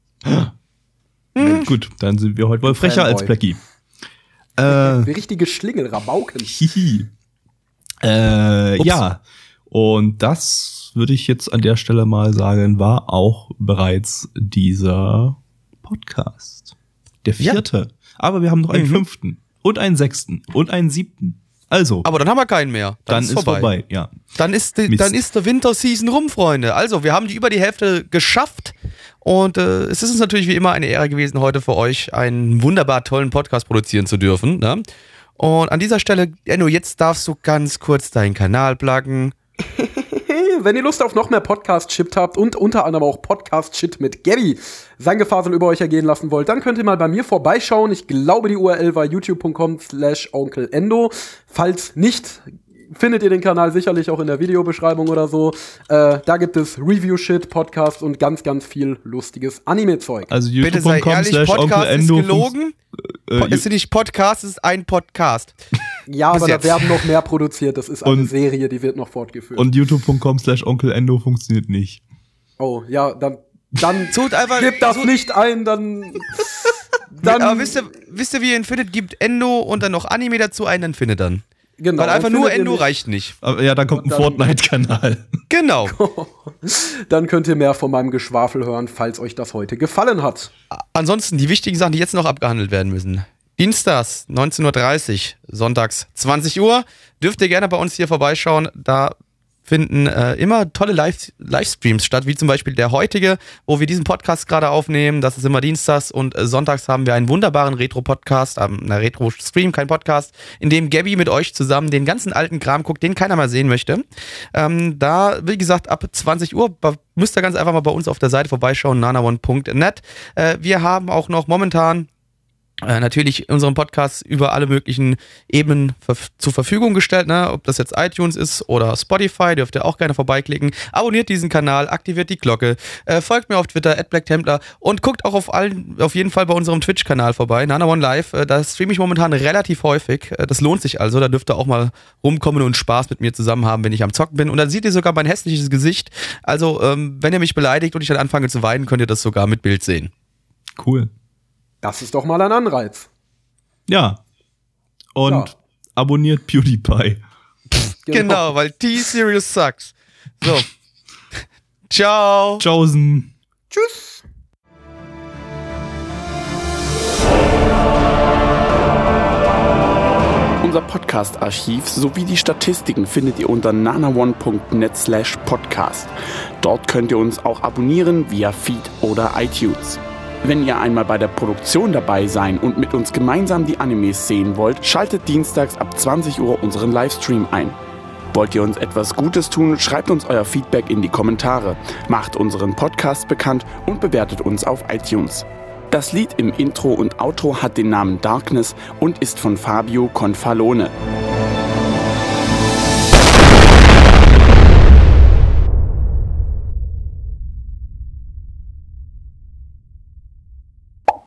Speaker 2: Gut, dann sind wir heute wohl frecher
Speaker 3: Fanboy.
Speaker 2: als Blackie. Äh,
Speaker 3: richtige Schlingel, Rabauken.
Speaker 2: hihi. Äh, ja. Und das würde ich jetzt an der Stelle mal sagen, war auch bereits dieser Podcast. Der
Speaker 1: Ja.
Speaker 2: vierte. Aber wir haben noch einen
Speaker 1: Mhm.
Speaker 2: fünften und einen sechsten und einen siebten. Also,
Speaker 1: Aber dann haben wir keinen mehr.
Speaker 2: dann, ist vorbei. Ja.
Speaker 1: Dann ist, die, dann ist der Winterseason rum, Freunde. Also, wir haben die über die Hälfte geschafft. Und äh, es ist uns natürlich wie immer eine Ehre gewesen, heute für euch einen wunderbar tollen Podcast produzieren zu dürfen. Ne? Und an dieser Stelle, Enno, jetzt darfst du ganz kurz deinen Kanal pluggen.
Speaker 3: Wenn ihr Lust auf noch mehr Podcast-Shit habt und unter anderem auch Podcast-Shit mit Gabby sein Gefasel über euch ergehen lassen wollt, dann könnt ihr mal bei mir vorbeischauen. Ich glaube, die URL war youtube.com slash onkelendo. Falls nicht, findet ihr den Kanal sicherlich auch in der Videobeschreibung oder so. Äh, da gibt es Review-Shit, Podcasts und ganz, ganz viel lustiges Anime-Zeug.
Speaker 2: Also
Speaker 1: Bitte sei
Speaker 2: youtube.com
Speaker 1: ehrlich,
Speaker 2: slash
Speaker 1: Podcast ist gelogen.
Speaker 2: Äh,
Speaker 1: es ist nicht Podcast, es ist ein Podcast.
Speaker 3: Ja,
Speaker 1: bis
Speaker 3: aber da
Speaker 1: jetzt.
Speaker 3: werden noch mehr produziert. Das ist eine
Speaker 2: Und-
Speaker 3: Serie, die wird noch fortgeführt.
Speaker 2: und youtube.com slash onkelendo funktioniert nicht.
Speaker 3: oh, ja, dann, dann
Speaker 1: Tut einfach-
Speaker 3: gebt das
Speaker 1: tut-
Speaker 3: nicht ein, dann. dann
Speaker 1: Aber wisst ihr, wisst ihr, wie ihr ihn findet? Gibt Endo und dann noch Anime dazu ein, dann findet dann.
Speaker 3: Genau,
Speaker 1: Weil einfach nur Endo reicht nicht.
Speaker 2: Aber ja, dann kommt ein Fortnite-Kanal.
Speaker 1: Genau.
Speaker 3: Dann könnt ihr mehr von meinem Geschwafel hören, falls euch das heute gefallen hat.
Speaker 1: Ansonsten die wichtigen Sachen, die jetzt noch abgehandelt werden müssen. Dienstags 19.30 Uhr, sonntags 20 Uhr. Dürft ihr gerne bei uns hier vorbeischauen. Da finden äh, immer tolle Live Livestreams statt, wie zum Beispiel der heutige, wo wir diesen Podcast gerade aufnehmen. Das ist immer dienstags und äh, sonntags haben wir einen wunderbaren Retro-Podcast, ähm, eine Retro-Stream, kein Podcast, in dem Gabby mit euch zusammen den ganzen alten Kram guckt, den keiner mal sehen möchte. Ähm, da, wie gesagt, ab 20 Uhr müsst ihr ganz einfach mal bei uns auf der Seite vorbeischauen, nanaone.net. Äh, wir haben auch noch momentan äh, natürlich unseren Podcast über alle möglichen Ebenen verf zur Verfügung gestellt, ne? ob das jetzt iTunes ist oder Spotify, dürft ihr auch gerne vorbeiklicken. Abonniert diesen Kanal, aktiviert die Glocke, äh, folgt mir auf Twitter, @blacktemplar und guckt auch auf allen, auf jeden Fall bei unserem Twitch-Kanal vorbei, Nana One Live. Äh, da streame ich momentan relativ häufig. Äh, das lohnt sich also, da dürft ihr auch mal rumkommen und Spaß mit mir zusammen haben, wenn ich am Zocken bin. Und dann seht ihr sogar mein hässliches Gesicht. Also, ähm, wenn ihr mich beleidigt und ich dann anfange zu weinen, könnt ihr das sogar mit Bild sehen.
Speaker 2: Cool.
Speaker 3: Das ist doch mal ein Anreiz.
Speaker 2: Ja. Und
Speaker 3: Ja.
Speaker 2: abonniert PewDiePie.
Speaker 1: Genau, weil T-Serious sucks. So. Ciao.
Speaker 2: Tschaußen.
Speaker 3: Tschüss.
Speaker 4: Unser Podcast-Archiv sowie die Statistiken findet ihr unter nanaone.net slash podcast. Dort könnt ihr uns auch abonnieren via Feed oder iTunes. Wenn ihr einmal bei der Produktion dabei sein und mit uns gemeinsam die Animes sehen wollt, schaltet dienstags ab 20 Uhr unseren Livestream ein. Wollt ihr uns etwas Gutes tun, schreibt uns euer Feedback in die Kommentare, macht unseren Podcast bekannt und bewertet uns auf iTunes. Das Lied im Intro und Outro hat den Namen Darkness und ist von Fabio Confalone.